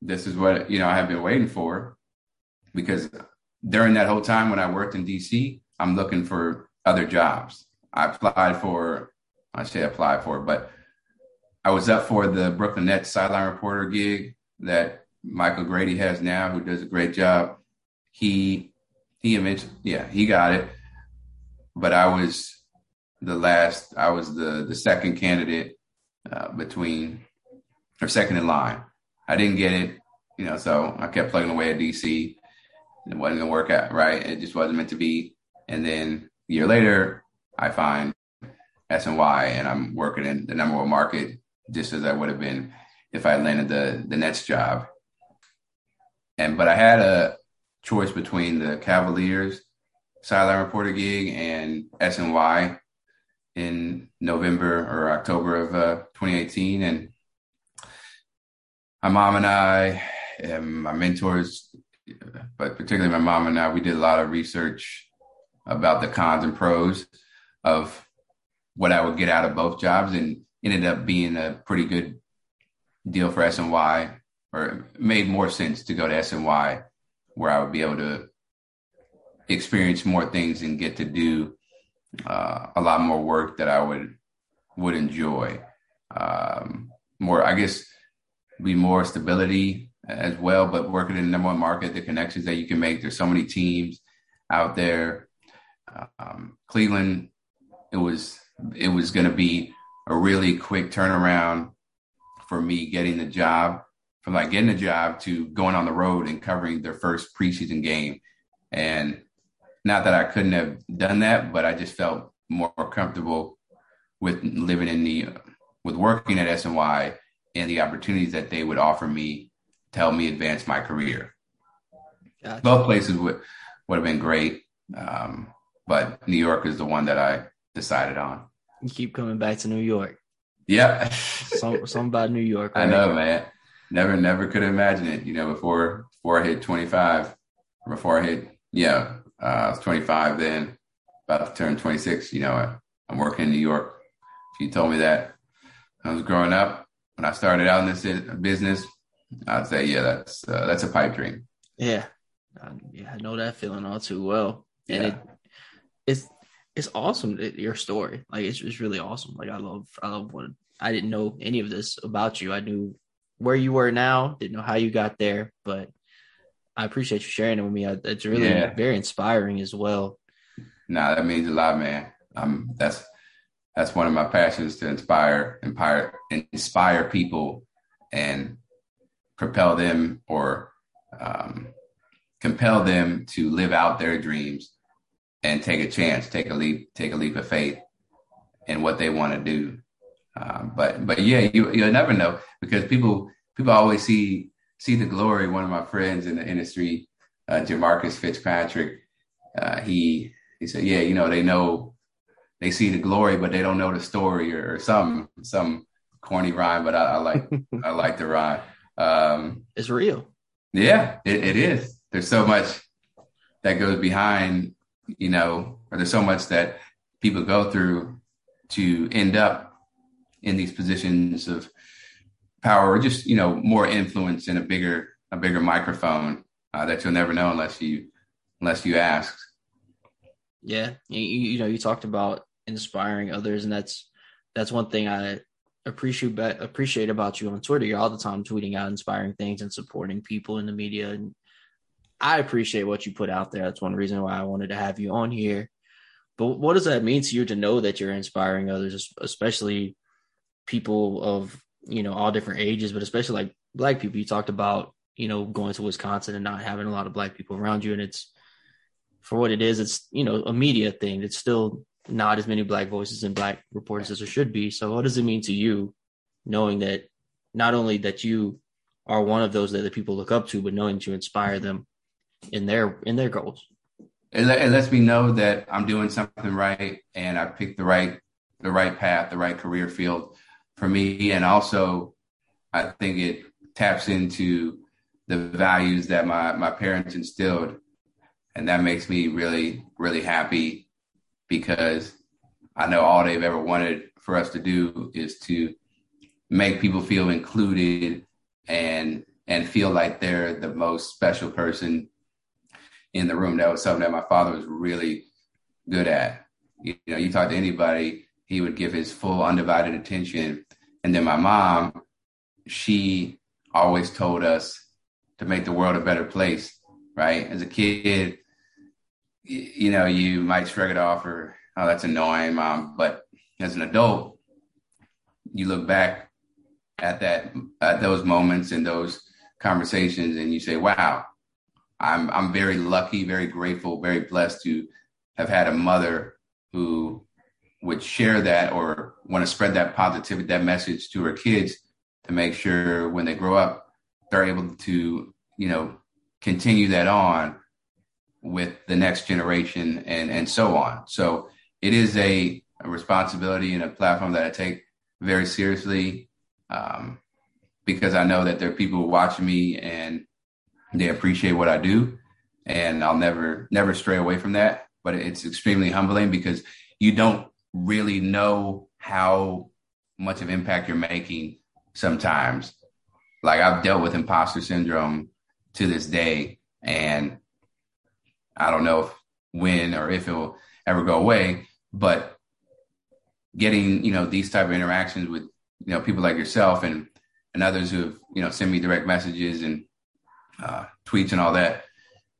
this is what you know I have been waiting for because during that whole time when I worked in DC, I'm looking for other jobs. I applied for, I say applied for, but I was up for the Brooklyn Nets sideline reporter gig that Michael Grady has now, who does a great job. He he eventually, yeah, he got it. But I was the last. I was the the second candidate uh, between or second in line. I didn't get it, you know, so I kept plugging away at DC. It wasn't gonna work out right. It just wasn't meant to be. And then a year later, I find SNY and I'm working in the number one market just as I would have been if I landed the the Nets job. And but I had a choice between the Cavaliers sideline reporter gig and SNY in November or October of uh, 2018. And my mom and I, and my mentors, but particularly my mom and I, we did a lot of research about the cons and pros of what I would get out of both jobs and ended up being a pretty good deal for SNY or made more sense to go to SNY where I would be able to experience more things and get to do uh, a lot more work that I would would enjoy. Um, more, I guess, be more stability as well. But working in the number one market, the connections that you can make. There's so many teams out there. Um, Cleveland, it was it was going to be a really quick turnaround for me getting the job from like getting a job to going on the road and covering their first preseason game. And not that I couldn't have done that, but I just felt more comfortable with living in the with working at SNY and the opportunities that they would offer me to help me advance my career. Gotcha. Both places would would have been great, um, but New York is the one that I decided on. You keep coming back to New York. Yeah, some something about New York. Right? I know, man. Never, never could imagine it. You know, before before I hit twenty five, before I hit yeah, uh, I was 25 then, about to turn 26. You know, I, am working in New York. If you told me that I was growing up, when I started out in this business, I'd say, yeah, that's uh, that's a pipe dream. Yeah, yeah, I know that feeling all too well, and yeah. it it's awesome your story. Like it's it's really awesome. Like I love I love what I didn't know any of this about you. I knew where you were now, didn't know how you got there, but I appreciate you sharing it with me. It's really yeah. very inspiring as well. Nah, that means a lot, man. Um, that's that's one of my passions to inspire, inspire, inspire people, and propel them or um, compel them to live out their dreams and take a chance, take a leap, take a leap of faith in what they want to do. Um, but but yeah, you you'll never know because people people always see see the glory. One of my friends in the industry, uh, Jamarcus Fitzpatrick, uh, he he said, "Yeah, you know, they know they see the glory, but they don't know the story or, or some some corny rhyme." But I, I like I like the rhyme. Um, it's real. Yeah, it, it is. There's so much that goes behind, you know, or there's so much that people go through to end up in these positions of power or just you know more influence in a bigger a bigger microphone uh, that you'll never know unless you unless you ask. Yeah, you, you know, you talked about inspiring others, and that's that's one thing I appreciate appreciate about you on Twitter. You're all the time tweeting out inspiring things and supporting people in the media, and I appreciate what you put out there. That's one reason why I wanted to have you on here. But what does that mean to you to know that you're inspiring others, especially people of you know, all different ages, but especially like black people. You talked about, you know, going to Wisconsin and not having a lot of black people around you. And it's for what it is, it's, you know, a media thing. It's still not as many black voices and black reporters as there should be. So what does it mean to you knowing that not only that you are one of those that the people look up to, but knowing to inspire them in their in their goals? It, it lets me know that I'm doing something right and I picked the right the right path, the right career field for me. And also, I think it taps into the values that my, my parents instilled. And that makes me really, really happy because I know all they've ever wanted for us to do is to make people feel included and and feel like they're the most special person in the room. That was something that my father was really good at. You know, you talk to anybody, he would give his full undivided attention. And then my mom, she always told us to make the world a better place, right? As a kid, you know, you might shrug it off or oh, that's annoying, mom. But as an adult, you look back at that at those moments and those conversations and you say, wow, I'm I'm very lucky, very grateful, very blessed to have had a mother who would share that or want to spread that positivity, that message to her kids to make sure when they grow up, they're able to, you know, continue that on with the next generation and and so on. So it is a, a responsibility and a platform that I take very seriously um, because I know that there are people watching me and they appreciate what I do, and I'll never never stray away from that. But it's extremely humbling because you don't really know how much of impact you're making sometimes. Like I've dealt with imposter syndrome to this day, and I don't know if, when or if it will ever go away. But getting you know these type of interactions with you know people like yourself and and others who have you know sent me direct messages and uh, tweets and all that,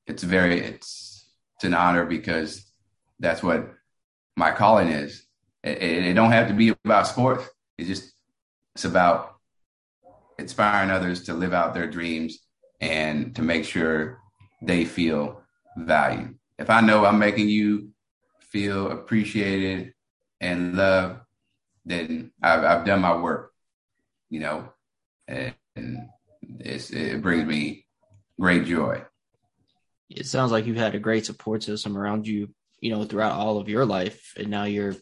it's very it's it's an honor because that's what my calling is. It, it, don't have to be about sports. It's just it's about inspiring others to live out their dreams and to make sure they feel valued. If I know I'm making you feel appreciated and loved, then I've, I've done my work, you know, and, and it brings me great joy. It sounds like you've had a great support system around you, you know, throughout all of your life, and now you're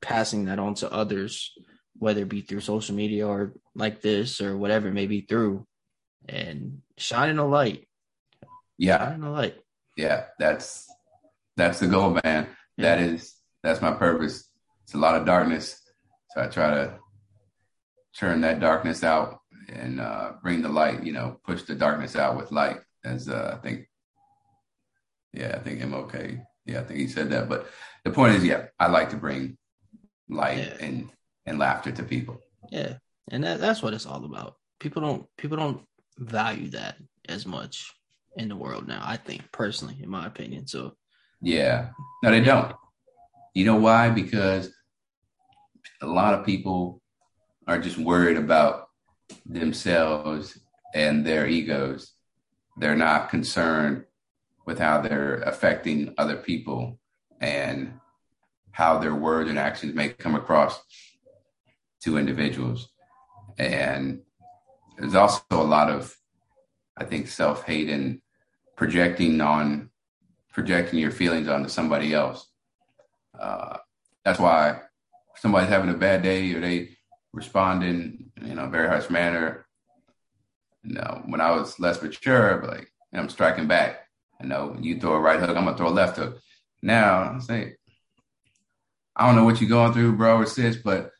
passing that on to others, whether it be through social media or like this or whatever it may be through, and shining a light. Yeah, shining a light. Yeah, that's that's the goal, man. Yeah. That is that's my purpose. It's a lot of darkness, so I try to turn that darkness out and uh, bring the light. You know, push the darkness out with light. As uh, I think, yeah, I think MLK. Yeah, I think he said that. But the point is, yeah, I like to bring light yeah. and and laughter to people. Yeah, and that, that's what it's all about. People don't people don't value that as much in the world now. I think personally, in my opinion. So yeah, no, they don't. You know why? Because a lot of people are just worried about themselves and their egos. They're not concerned with how they're affecting other people and how their words and actions may come across to individuals. And there's also a lot of, I think, self hate and projecting on projecting your feelings onto somebody else. Uh, that's why somebody's having a bad day or they respond in you know a very harsh manner. You know, when I was less mature, but like I'm striking back. I know you throw a right hook, I'm gonna throw a left hook. Now I say, I don't know what you're going through, bro or sis, but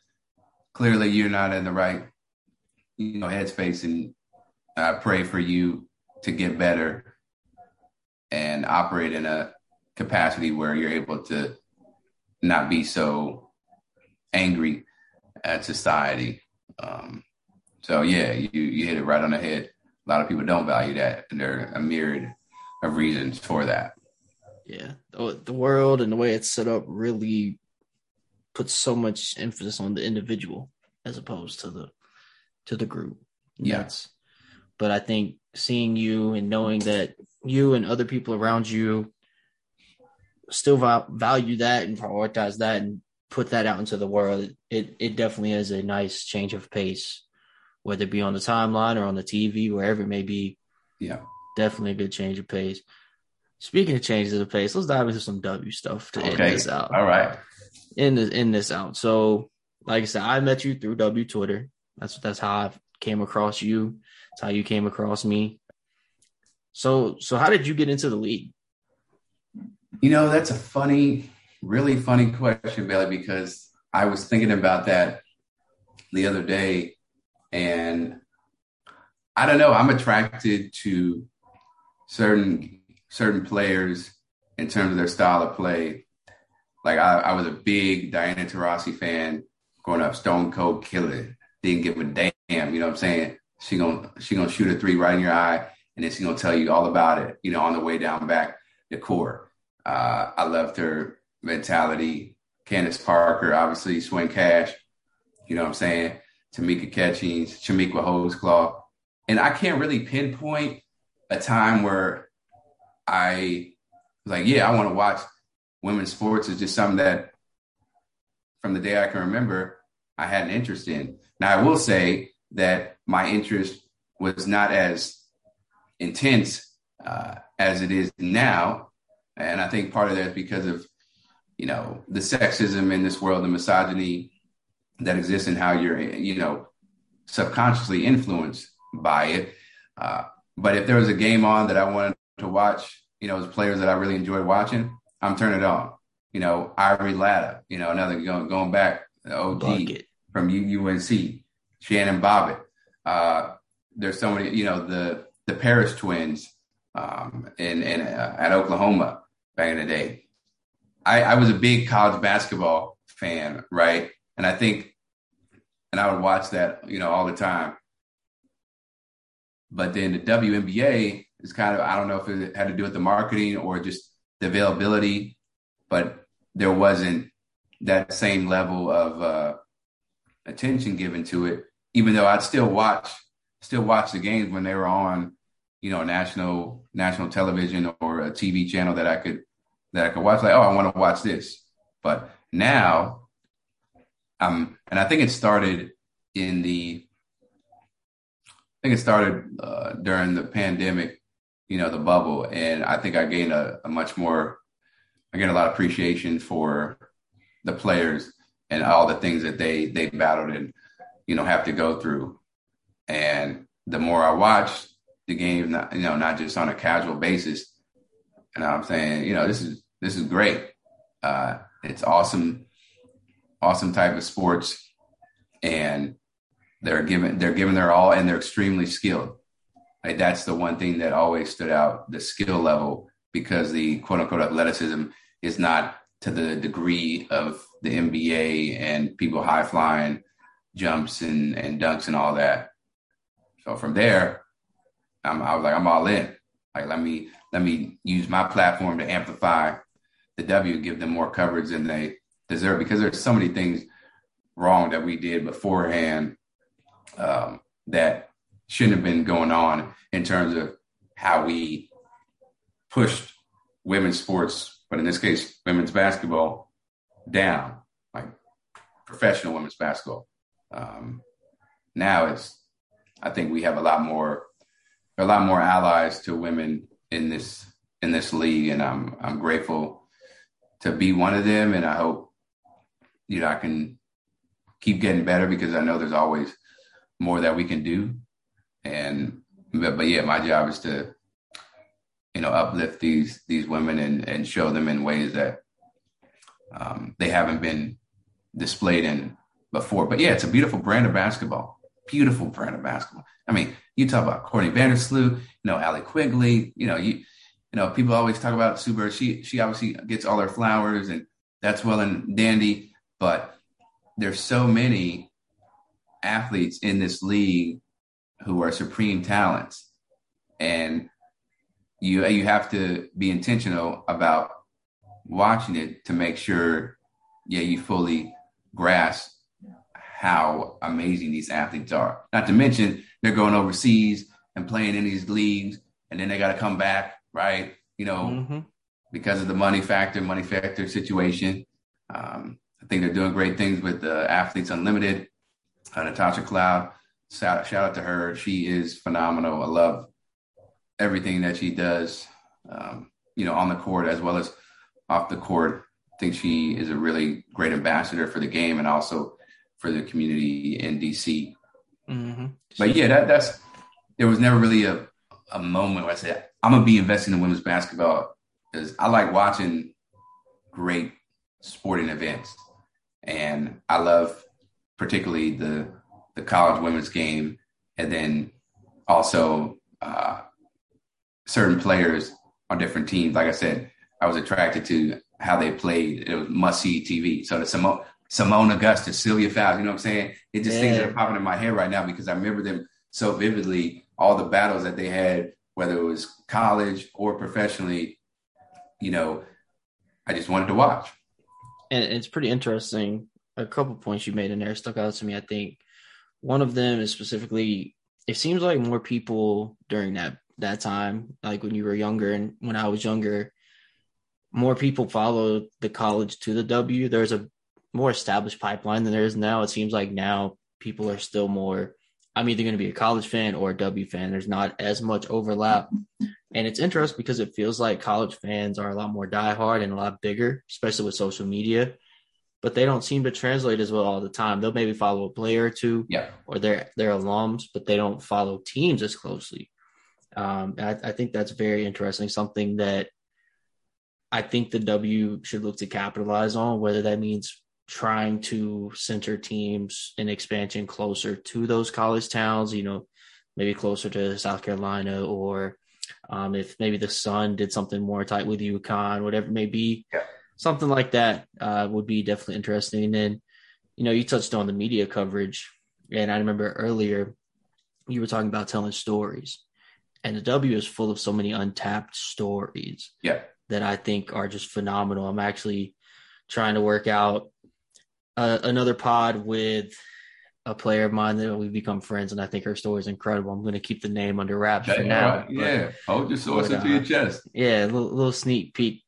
clearly you're not in the right, you know, headspace, and I pray for you to get better and operate in a capacity where you're able to not be so angry at society. Um, so yeah, you you hit it right on the head. A lot of people don't value that, and there are a myriad of reasons for that. Yeah, the world and the way it's set up really puts so much emphasis on the individual as opposed to the to the group. Yes, yeah. but I think seeing you and knowing that you and other people around you still value that and prioritize that and put that out into the world, it it definitely is a nice change of pace, whether it be on the timeline or on the TV, wherever it may be. Yeah, definitely a good change of pace. Speaking of changes of pace, let's dive into some W stuff to okay. end this out. All right, end this end this out. So, like I said, I met you through W Twitter. That's that's how I came across you. That's how you came across me. So, so how did you get into the league? You know, that's a funny really funny question, Bailey, because I was thinking about that the other day, and I don't know. I'm attracted to certain certain players in terms of their style of play. Like I, I was a big Diana Taurasi fan growing up. Stone Cold Killer. Didn't give a damn. You know what I'm saying? She gonna she gonna shoot a three right in your eye, and then she gonna tell you all about it. You know, on the way down back the court. Uh, I loved her mentality. Candace Parker, obviously Swin Cash, you know what I'm saying? Tamika Catchings, Chamique Holdsclaw. And I can't really pinpoint a time where I was like, yeah, I want to watch women's sports. It's just something that from the day I can remember, I had an interest in. Now, I will say that my interest was not as intense uh, as it is now. And I think part of that is because of, you know, the sexism in this world, the misogyny that exists and how you're, you know, subconsciously influenced by it. Uh, but if there was a game on that I wanted to watch, you know, as players that I really enjoyed watching, I'm turning it on. You know, Ivory Latta, you know, another going, going back, OG Bucket. from UNC, Shannon Bobbitt. Uh, there's so many, you know, the the Paris twins um, in, in uh, at Oklahoma back in the day. I, I was a big college basketball fan, right? And I think, and I would watch that, you know, all the time. But then the WNBA is kind of, I don't know if it had to do with the marketing or just the availability, but there wasn't that same level of uh, attention given to it, even though I'd still watch, still watch the games when they were on, you know, national, national television or a TV channel that I could, that I could watch like, oh, I want to watch this. But now um, and I think it started in the, I think it started uh, during the pandemic, you know, the bubble, and I think I gained a, a much more, I gained a lot of appreciation for the players and all the things that they they battled and you know have to go through. And the more I watch the game, not, you know, not just on a casual basis, and I'm saying, you know, this is this is great. Uh, it's awesome awesome type of sports, and they're given they're given their all, and they're extremely skilled. Like that's the one thing that always stood out: the skill level, because the quote unquote athleticism is not to the degree of the NBA and people high flying jumps and, and dunks and all that. So from there, I'm, I was like, I'm all in. Like, let me let me use my platform to amplify the W, give them more coverage than they deserve because there's so many things wrong that we did beforehand um, that shouldn't have been going on in terms of how we pushed women's sports, but in this case, women's basketball down, like professional women's basketball. Um, now it's, I think we have a lot more, a lot more allies to women in this in this league, and I'm I'm grateful to be one of them, and I hope you know, I can keep getting better because I know there's always more that we can do. And but, but yeah, my job is to you know uplift these these women and and show them in ways that um, they haven't been displayed in before. But yeah, it's a beautiful brand of basketball. Beautiful brand of basketball. I mean, you talk about Courtney Vandersloot, you know, Allie Quigley, you know, you you know, people always talk about Sue Bird. She she obviously gets all her flowers and that's well and dandy but there's so many athletes in this league who are supreme talents. And you you have to be intentional about watching it to make sure yeah you fully grasp how amazing these athletes are. Not to mention they're going overseas and playing in these leagues and then they got to come back right? You know mm-hmm. because of the money factor money factor situation. Um, I think they're doing great things with the Athletes Unlimited. Uh, Natasha Cloud, shout, shout out to her. She is phenomenal. I love everything that she does, um, you know, on the court as well as off the court. I think she is a really great ambassador for the game and also for the community in DC. Mm-hmm. But yeah, that, that's there was never really a, a moment where I said, I'm gonna be investing in women's basketball because I like watching great sporting events. And I love particularly the the college women's game, and then also uh, certain players on different teams. Like I said, I was attracted to how they played. It was must see TV. So the Simone, Seimone Augustus, Sylvia Fowles, you know what I'm saying? It just yeah. things that are popping in my head right now because I remember them so vividly. All the battles that they had, whether it was college or professionally, you know, I just wanted to watch. And it's pretty interesting. A couple points you made in there stuck out to me. I think one of them is specifically. It seems like more people during that that time, like when you were younger and when I was younger, more people followed the college to the W. There's a more established pipeline than there is now. It seems like now people are still more. I'm either going to be a college fan or a W fan. There's not as much overlap. And it's interesting because it feels like college fans are a lot more diehard and a lot bigger, especially with social media. But they don't seem to translate as well all the time. They'll maybe follow a player or two, Yeah. or they're they're alums, but they don't follow teams as closely. Um, I, I think that's very interesting. Something that I think the W should look to capitalize on, whether that means trying to center teams in expansion closer to those college towns, you know, maybe closer to South Carolina, or um, if maybe the Sun did something more tight with UConn, whatever it may be, Yeah. something like that uh, would be definitely interesting. And then, you know, you touched on the media coverage, and I remember earlier you were talking about telling stories, and the W is full of so many untapped stories Yeah. that I think are just phenomenal. I'm actually trying to work out uh, another pod with a player of mine that we've become friends, and I think her story is incredible. I'm going to keep the name under wraps for now. right. but Yeah. Hold your source into uh, your chest. yeah, a little, little sneak peek.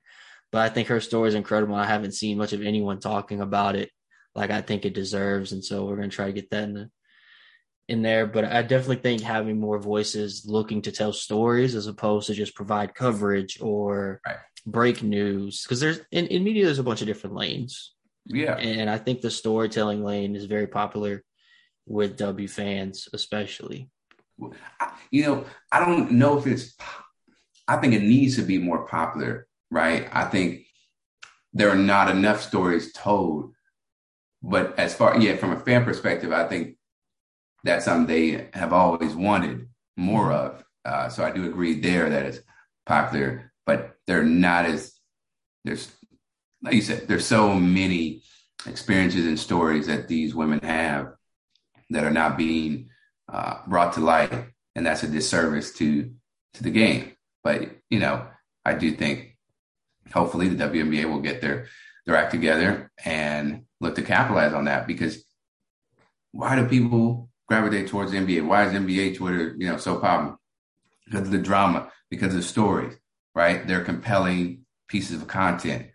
But I think her story is incredible. I haven't seen much of anyone talking about it like I think it deserves, and so we're going to try to get that in the in there. But I definitely think having more voices looking to tell stories as opposed to just provide coverage or Right. break news, because there's in, in media there's a bunch of different lanes, Yeah. and I think the storytelling lane is very popular with W fans, especially. You know, I don't know if it's, I think it needs to be more popular, right? I think there are not enough stories told. But as far, yeah, from a fan perspective, I think that's something they have always wanted more of. Uh, so I do agree there that it's popular, but they're not as, there's, like you said, there's so many experiences and stories that these women have that are not being uh, brought to light, and that's a disservice to to the game. But you know, I do think hopefully the WNBA will get their their act together and look to capitalize on that because why do people gravitate towards the NBA? Why is NBA Twitter you know so popular? Because of the drama, because of the stories, right? They're compelling pieces of content.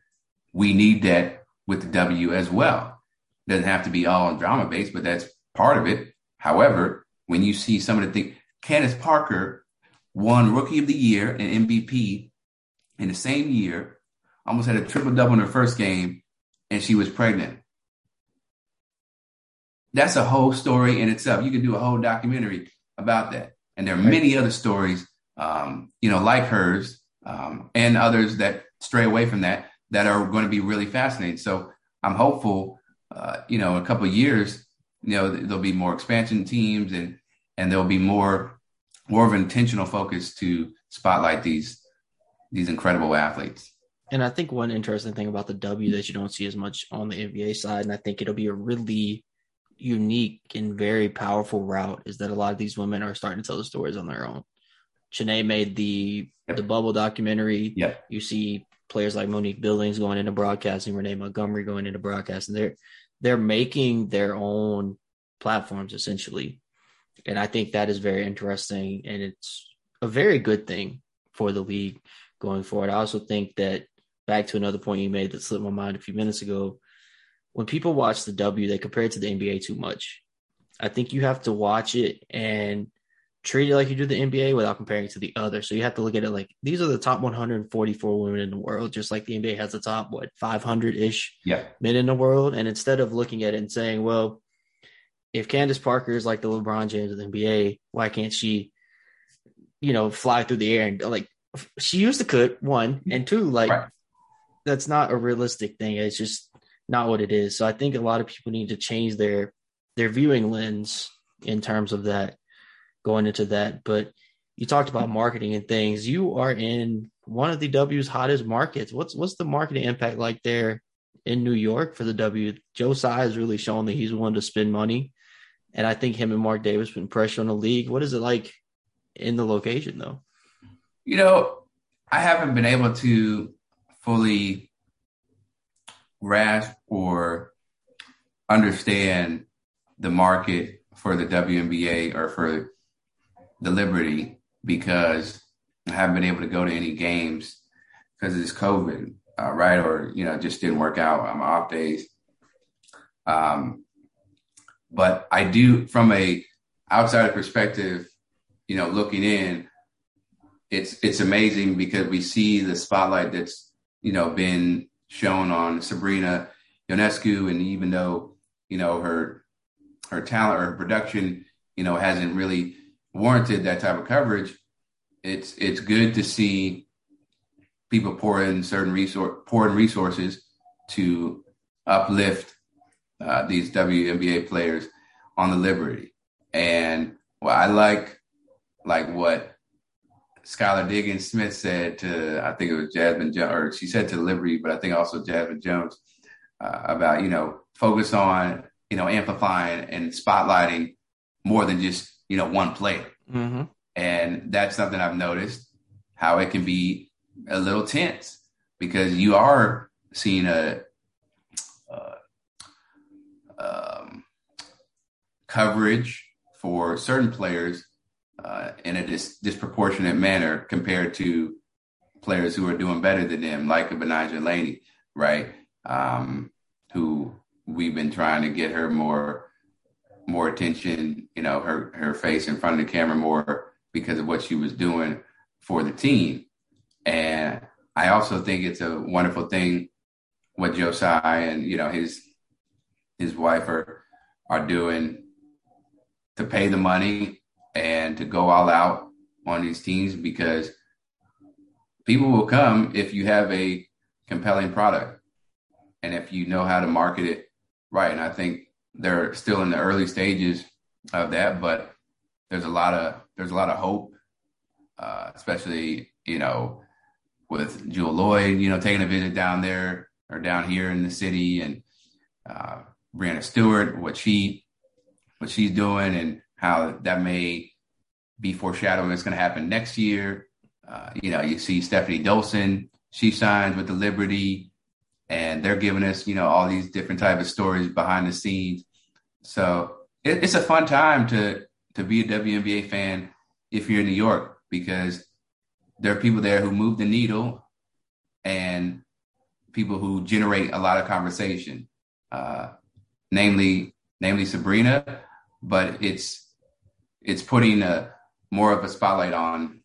We need that with the W as well. Doesn't have to be all drama based, but that's part of it. However, when you see some of the things, Candace Parker won Rookie of the Year and MVP in the same year, almost had a triple double in her first game, and she was pregnant. That's a whole story in itself. You can do a whole documentary about that. And there are many other stories, um, you know, like hers um, and others that stray away from that that are going to be really fascinating. So I'm hopeful, uh, you know, in a couple of years, you know, there'll be more expansion teams and and there'll be more more of an intentional focus to spotlight these these incredible athletes. And I think one interesting thing about the W that you don't see as much on the NBA side, and I think it'll be a really unique and very powerful route, is that a lot of these women are starting to tell the stories on their own. Chanae made the Yep. the bubble documentary. Yeah. You see players like Monique Billings going into broadcasting, Renee Montgomery going into broadcasting. They're they're making their own platforms essentially. And I think that is very interesting and it's a very good thing for the league going forward. I also think that back to another point you made that slipped my mind a few minutes ago. When people watch the W, they compare it to the NBA too much. I think you have to watch it and treat it like you do the NBA without comparing it to the other. So you have to look at it like these are the top 144 women in the world, just like the NBA has the top, what, 500 ish Yeah. men in the world. And instead of looking at it and saying, well, if Candace Parker is like the LeBron James of the NBA, why can't she, you know, fly through the air and like she used to could one and two, like Right. that's not a realistic thing. It's just not what it is. So I think a lot of people need to change their their viewing lens in terms of that going into that. But you talked about marketing and things. You are in one of the W's hottest markets. What's what's the marketing impact like there in New York for the W? Joe Tsai has really shown that he's willing to spend money. And I think him and Mark Davis put pressure on the league. What is it like in the location though? You know, I haven't been able to fully grasp or understand the market for the WNBA or for the Liberty because I haven't been able to go to any games because of this COVID, uh, right? Or you know, just didn't work out on my off days. Um, but I do, from a outside perspective, you know, looking in, it's it's amazing because we see the spotlight that's you know been shown on Sabrina Ionescu, and even though you know her her talent or her production, you know, hasn't really warranted that type of coverage, it's it's good to see people pour in certain resource pour in resources to uplift uh, these WNBA players on the Liberty. And I like like what Skylar Diggins Smith said to I think it was Jasmine or she said to Liberty, but I think also Jasmine Jones uh, about you know focus on you know amplifying and spotlighting more than just you know one player. Mm-hmm. And that's something I've noticed how it can be a little tense because you are seeing a, uh, um, coverage for certain players uh, in a dis- disproportionate manner compared to players who are doing better than them, like a Betnijah Laney, right? Um, who we've been trying to get her more more attention, you know, her her face in front of the camera more because of what she was doing for the team. And I also think it's a wonderful thing what Joe Tsai and you know his his wife are are doing to pay the money and to go all out on these teams because people will come if you have a compelling product and if you know how to market it right. And I think they're still in the early stages of that, but there's a lot of there's a lot of hope, uh, especially you know with Jewell Lloyd, you know, taking a visit down there or down here in the city, and uh, Breanna Stewart, what she what she's doing, and how that may be foreshadowing what's going to happen next year. Uh, you know, you see Stephanie Dolson, she signs with the Liberty, and they're giving us, you know, all these different type of stories behind the scenes. So it, it's a fun time to to be a WNBA fan if you're in New York because there are people there who move the needle and people who generate a lot of conversation, uh, namely namely Sabrina, but it's it's putting a more of a spotlight on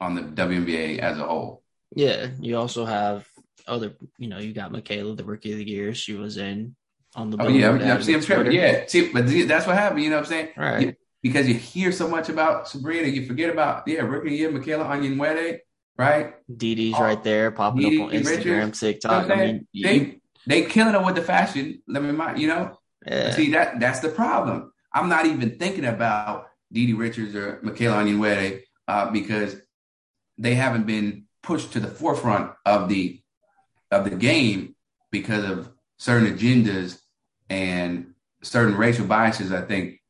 on the WNBA as a whole. Yeah, you also have other, you know, you got Michaela, the rookie of the year. She was in on the. Oh yeah, I'm, see, I'm tripping. Yeah, see, but that's what happened. You know what I'm saying? Right. because you hear so much about Sabrina, you forget about yeah, rookie of the year, Michaela Onyenwere, right? DD's oh, right there, popping Dee up on Instagram, Richards, TikTok. You know I mean, they you, they killing her with the fashion. Let me mind, you know. Yeah. See that that's the problem. I'm not even thinking about DiDi Richards or Michaela Onyenwere uh, because they haven't been pushed to the forefront of the of the game because of certain agendas and certain racial biases. I think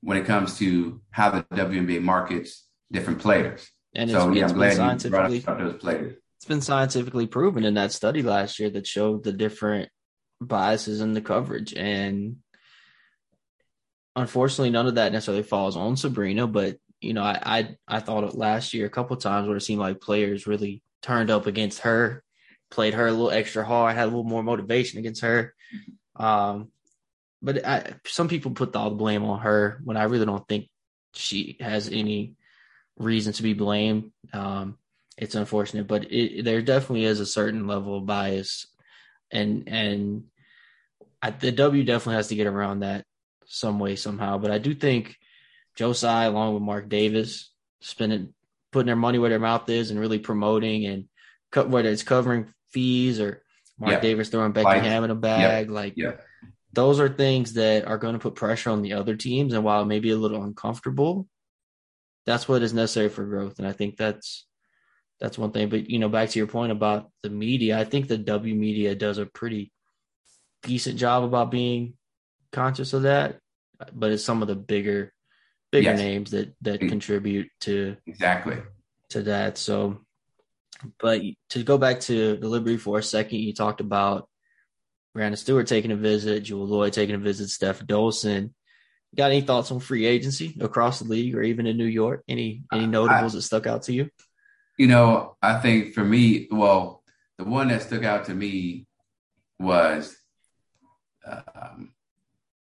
when it comes to how the WNBA markets different players. And so yeah, I'm glad you brought up those players. It's been scientifically proven in that study last year that showed the different biases in the coverage and unfortunately none of that necessarily falls on Sabrina, but you know, I I, I thought it last year a couple times where it seemed like players really turned up against her, played her a little extra hard, had a little more motivation against her. Um, but I, some people put all the blame on her when I really don't think she has any reason to be blamed. Um, it's unfortunate, but it, there definitely is a certain level of bias, and and I, the W definitely has to get around that some way somehow. But I do think Joe Tsai, along with Mark Davis, spending putting their money where their mouth is and really promoting and cut whether it's covering fees or Mark. Davis throwing Becky like, Hammon a bag, like yep. those are things that are going to put pressure on the other teams. And while it may be a little uncomfortable, that's what is necessary for growth. And I think that's that's one thing. But you know, back to your point about the media, I think the W media does a pretty decent job about being conscious of that but it's some of the bigger bigger yes. names that that mm. contribute to exactly to that. So But to go back to the Liberty for a second, you talked about Breanna Stewart taking a visit, Jewell Lloyd taking a visit, Steph Dolson. Got any thoughts on free agency across the league or even in New York? Any any notables I, that stuck out to you? You know, I think for me, well, the one that stuck out to me was, um,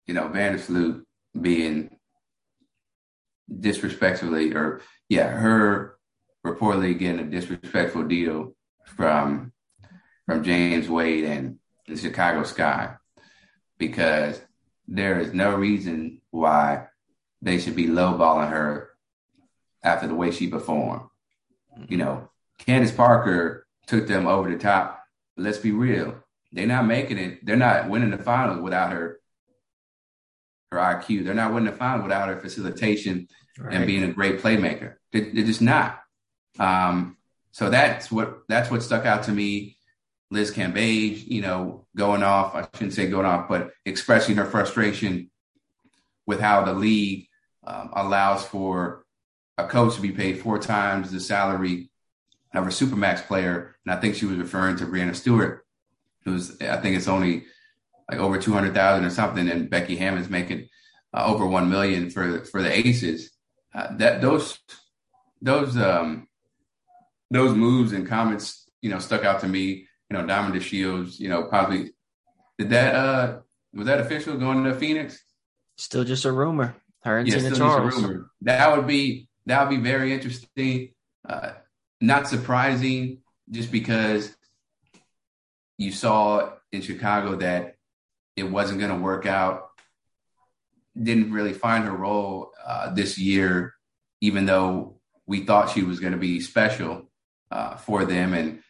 you know, Vandersloot being disrespectfully, or yeah, her reportedly getting a disrespectful deal from from James Wade and the Chicago Sky because there is no reason why they should be lowballing her after the way she performed. You know, Candace Parker took them over the top. Let's be real. They're not making it. They're not winning the finals without her her IQ. They're not winning the finals without her facilitation right. and being a great playmaker. They, are just not. Um, so that's what that's what stuck out to me. Liz Cambage, you know, going off. I shouldn't say going off, but expressing her frustration with how the league um, allows for a coach to be paid four times the salary of a supermax player. And I think she was referring to Breanna Stewart, who's I think it's only like over two hundred thousand or something, and Becky Hammon's making uh, over one million for for the Aces. Uh, that those those um those moves and comments, you know, stuck out to me. You know, Diamond DeShields, you know, probably did that uh was that official going to Phoenix? Still just a rumor. Her and yeah, Tina Charles. That would be that would be very interesting. Uh, not surprising, just because you saw in Chicago that it wasn't going to work out. Didn't really find her role uh, this year, even though we thought she was going to be special uh, for them, and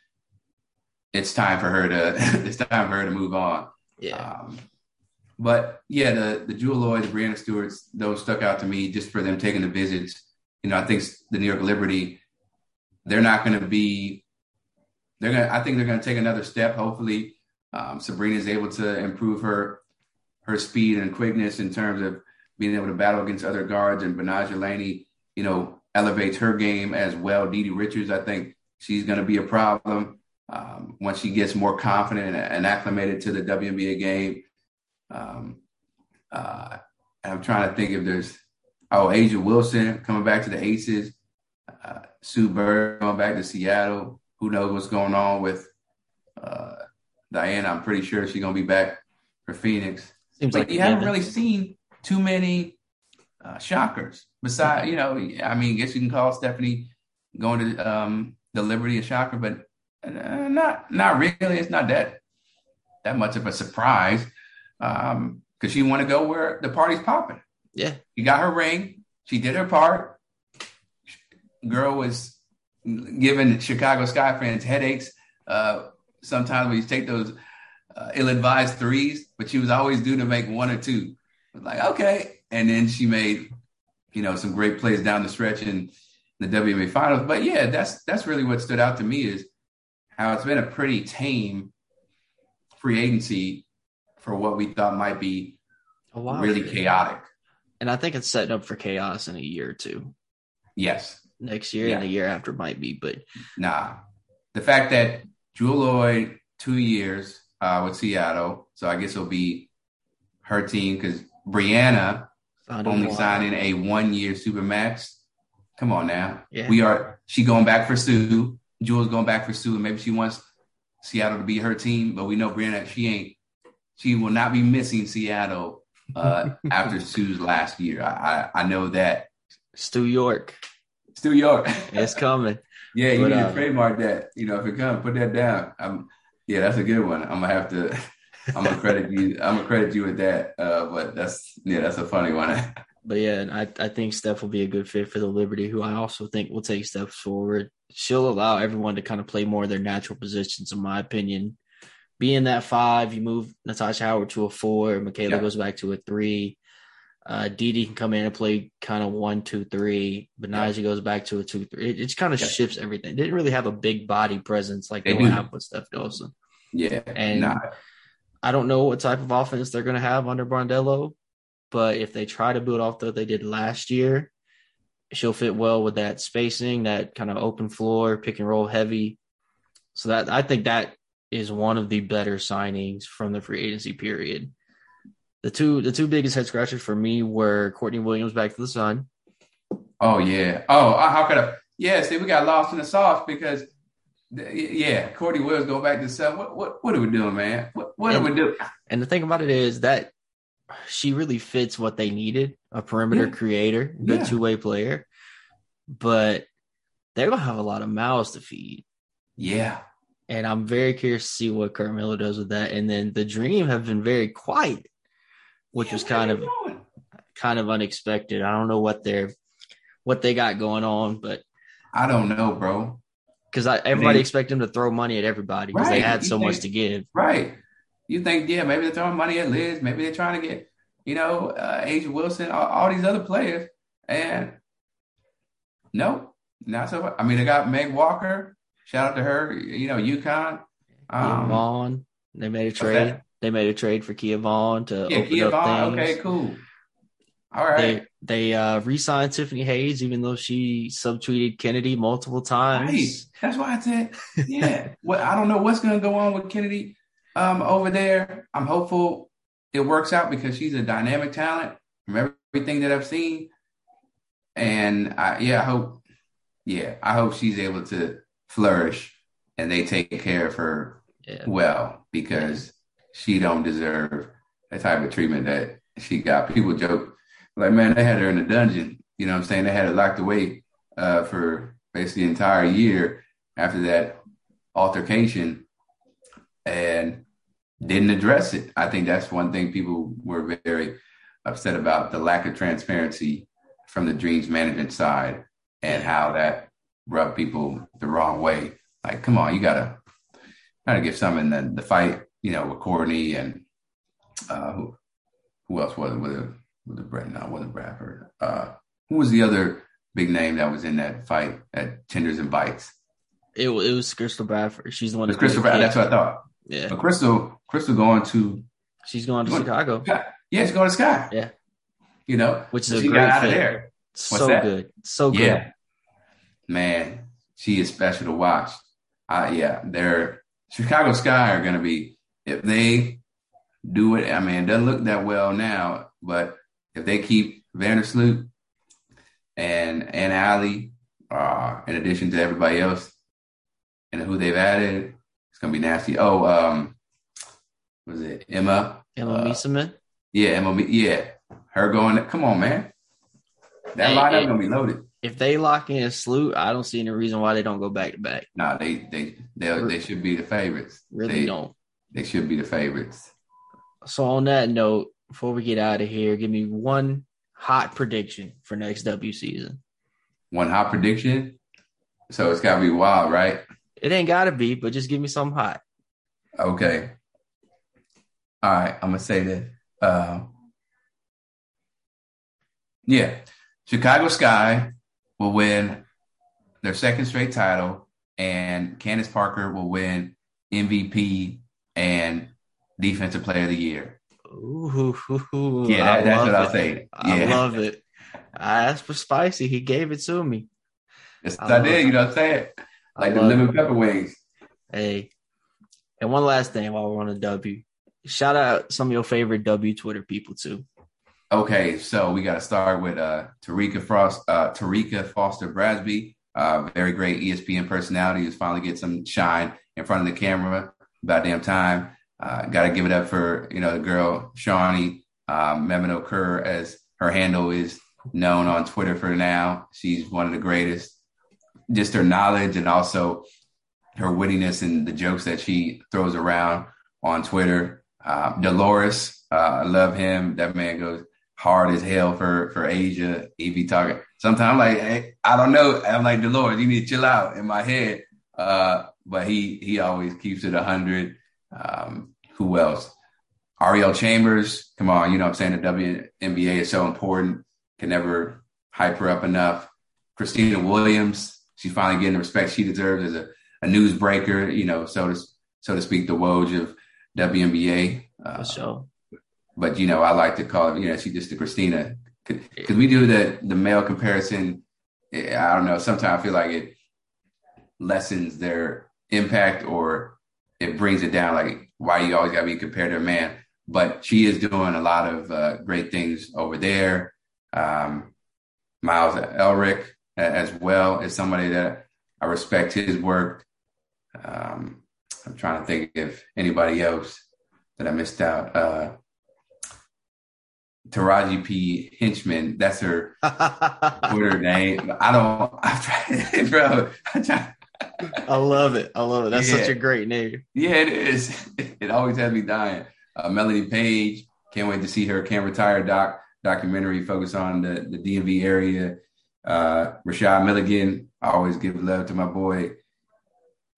it's time for her to it's time for her to move on. Yeah. Um, but yeah, the the Jewell Loyd, the Breanna Stewarts, those stuck out to me just for them taking the visits. You know, I think the New York Liberty, they're not going to be. They're gonna. I think they're going to take another step. Hopefully, um, Sabrina is able to improve her her speed and quickness in terms of being able to battle against other guards. And Betnijah Laney, you know, elevates her game as well. DiDi Richards, I think she's going to be a problem um, once she gets more confident and acclimated to the WNBA game. Um, uh, I'm trying to think if there's oh A'ja Wilson coming back to the Aces, uh, Sue Bird going back to Seattle. Who knows what's going on with uh, Diana? I'm pretty sure she's gonna be back for Phoenix. Seems but like you haven't really seen too many uh, shockers. Besides, you know, I mean, I guess you can call Stephanie going to um, the Liberty of shocker, but uh, not not really. It's not that that much of a surprise because um, she want to go where the party's popping. Yeah, she got her ring. She did her part. Girl was giving Chicago Sky fans headaches. Uh, sometimes when you take those uh, ill-advised threes, but she was always due to make one or two. Like okay, and then she made you know some great plays down the stretch in the WNBA Finals. But yeah, that's that's really what stood out to me is how it's been a pretty tame free agency for what we thought might be a lot really chaotic. And I think it's setting up for chaos in a year or two. Yes. Next year yeah. and the year after might be, but nah. The fact that Jewell Loyd two years uh, with Seattle, so I guess it'll be her team because Breanna only signing a one year super max. Come on now. Yeah. We are she going back for Sue. Jewell's going back for Sue. And Maybe she wants Seattle to be her team, but we know Breanna, she ain't she will not be missing Seattle uh, after Sue's last year. I, I, I know that. Stu York. Stu York. it's coming. Yeah, you but, need to uh, trademark that. You know, if it comes, put that down. I'm, yeah, that's a good one. I'm gonna have to. I'm gonna credit you. I'm gonna credit you with that. Uh, but that's yeah, that's a funny one. but yeah, I I think Steph will be a good fit for the Liberty, who I also think will take steps forward. She'll allow everyone to kind of play more of their natural positions, in my opinion being that five, you move Natasha Howard to a four, Michaela yeah. goes back to a three. Uh, DiDi can come in and play kind of one, two, three. Betnijah yeah. goes back to a two, three. It, it just kind of yeah. shifts everything. Didn't really have a big body presence like they, they have with Steph Dolson. Yeah, and nah. I don't know what type of offense they're going to have under Brondello, but if they try to build off what they did last year, she'll fit well with that spacing, that kind of open floor, pick and roll heavy So that I think that is one of the better signings from the free agency period. The two the two biggest head scratchers for me were Courtney Williams back to the Sun. Oh yeah. Oh, how could I? Yeah. See, we got lost in the sauce because yeah, Courtney Williams go back to the Sun. What what what are we doing, man? What what and, are we doing? And the thing about it is that she really fits what they needed a perimeter Yeah. creator, good Yeah. two way player. But they're gonna have a lot of mouths to feed. Yeah. And I'm very curious to see what Curt Miller does with that. And then the Dream have been very quiet, which Yeah, was kind of doing? kind of unexpected. I don't know what they're what they got going on, but I don't know, bro. because I everybody They- expect them to throw money at everybody because they had so much to give. Right. You think, yeah, maybe they're throwing money at Liz. Maybe they're trying to get, you know, uh, A'ja Wilson, all, all these other players. And no, not so. I mean, they got Meg Walker. Shout out to her. You know, UConn. Um, Vaughn, they made a trade. They made a trade for Kia Vaughn to yeah, open Kia up Vaughn. things. Okay, cool. All right. They they uh, re-signed Tiffany Hayes, even though she subtweeted Kennedy multiple times. Right. That's why I said, yeah. well, I don't know what's going to go on with Kennedy um, over there. I'm hopeful it works out because she's a dynamic talent from everything that I've seen. And I, yeah, I hope, yeah, I hope she's able to flourish and they take care of her Yeah. well because she don't deserve the type of treatment that she got. People joke like, man, they had her in a dungeon. You know what I'm saying? They had her locked away uh, for basically the entire year after that altercation and didn't address it. I think that's one thing people were very upset about the lack of transparency from the Dreams management side and how that rubbed people the wrong way. Like, come on, you gotta gotta give some in the, the fight, you know, with Courtney and uh, who, who else was it? Was it, was it Brett? No, wasn't Bradford. Uh, who was the other big name that was in that fight at Tenders and Bites? It, it was Crystal Bradford. She's the one Crystal Brad. That's what I thought. Yeah, But Crystal, Crystal going to she's going to What? Chicago, yeah, she's going to Sky. Yeah. you know, which is a she great got out of fit. there. So that? good, so good. Yeah, man, she is special to watch. Uh, yeah, they're Chicago Sky are going to be if they do it. I mean, it doesn't look that well now, but if they keep Vandersloot and and Allie, uh, in addition to everybody else and who they've added, to be nasty. Oh, um, was it Emma? Emma Uh, Meesseman. Yeah, Emma. Yeah, her going. Come on, man. That Hey, lineup hey. gonna be loaded. If they lock in a salute, I don't see any reason why they don't go back to back. No, they they they they should be the favorites. Really they, don't. They should be the favorites. So on that note, before we get out of here, give me one hot prediction for next W season. One hot prediction. So it's gotta be wild, right? It ain't gotta be, but just give me something hot. Okay. All right, I'm gonna say that. Uh, yeah, Chicago Sky will win their second straight title, and Candace Parker will win MVP and Defensive Player of the Year. Ooh, Yeah, that- that's what I'll say. I Yeah. love it. I asked for spicy. He gave it to me. That's I I did. it. You know what I'm saying? I Like the lemon it. pepper wings. Hey, and one last thing while we're on a W, shout out some of your favorite W Twitter people too. Okay, so we got to start with uh, Tarika Frost, uh, Terrika Foster-Brasby, uh, very great ESPN personality who's finally get some shine in front of the camera. About damn time. Uh, got to give it up for you know the girl Shawnee um, Memino Kerr, as her handle is known on Twitter for now. She's one of the greatest. Just her knowledge and also her wittiness and the jokes that she throws around on Twitter. Uh, Dolores, uh, I love him. That man goes hard as hell for for A'ja. He be talking. Sometimes I'm like, hey, I don't know. I'm like Dolores, you need to chill out in my head. Uh, but he he always keeps it hundred. Um, who else? Ariel Chambers. Come on, you know what I'm saying. The WNBA is so important. Can never hype her up enough. Khristina Williams. She's finally getting the respect she deserves as a, a newsbreaker. You know, so to so to speak, the Woj of WNBA. Uh, For sure. but you know, I like to call it, you know, she just the Khristina because we do the the male comparison. eh, I don't know. Sometimes I feel like it lessens their impact or it brings it down. Like why you always got to be compared to a man. But she is doing a lot of uh, great things over there. Um, Miles Elrick as well as somebody that I respect his work. Um, I'm trying to think if anybody else that I missed out. Uh, Taraji P. Henchman, that's her Twitter name. I don't, I'm trying, bro. Trying, I love it. I love it. That's yeah. such a great name. Yeah, it is. It always has me dying. Uh, Melanie Page, can't wait to see her Can't Retire doc documentary focus on the, the DMV area. Uh, Rashad Milligan, I always give love to my boy.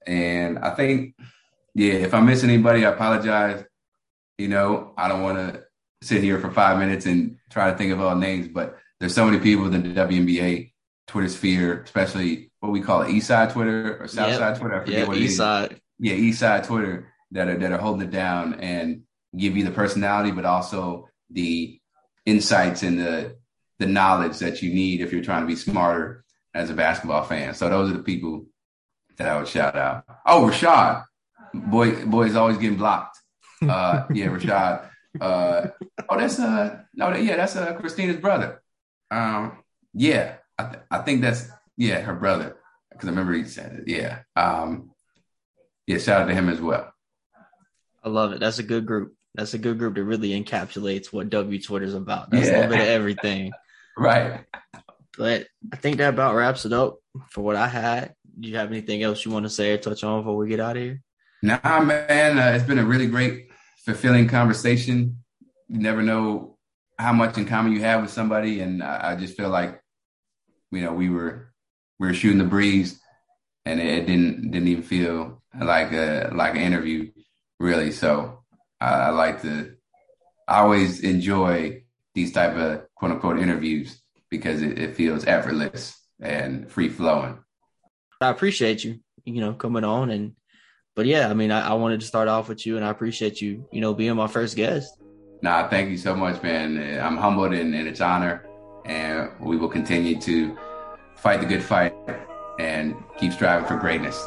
And I think, yeah, if I miss anybody, I apologize. You know, I don't want to sit here for five minutes and try to think of all names, but there's so many people in the WNBA Twitter sphere, especially what we call it, East Side Twitter or South yep. Side Twitter. I forget yep, what East Side. Yeah, East Side Twitter that are that are holding it down and give you the personality, but also the insights and the the knowledge that you need if you're trying to be smarter as a basketball fan. So those are the people that I would shout out. Oh, Rashad, boy, boy's always getting blocked. Uh, yeah, Rashad. Uh, oh, that's uh, no, yeah, that's uh, Khristina's brother. Um, yeah, I, th- I think that's yeah, her brother. Because I remember he said it. Yeah. Um, yeah, shout out to him as well. I love it. That's a good group. That's a good group that really encapsulates what W Twitter is about. That's yeah. a little bit of everything. right. But I think that about wraps it up for what I had. Do you have anything else you want to say or touch on before we get out of here? Nah, man. Uh, it's been a really great, fulfilling conversation. You never know how much in common you have with somebody. And I, I just feel like, you know, we were we were shooting the breeze, and it didn't didn't even feel like a like an interview really. So I, I like to I always enjoy these type of quote unquote interviews because it, it feels effortless and free flowing. I appreciate you, you know, coming on and but yeah, I mean, I, I, wanted to start off with you, and I appreciate you, you know, being my first guest. Nah, thank you so much, man. I'm humbled and, and it's honor, and we will continue to fight the good fight and keep striving for greatness.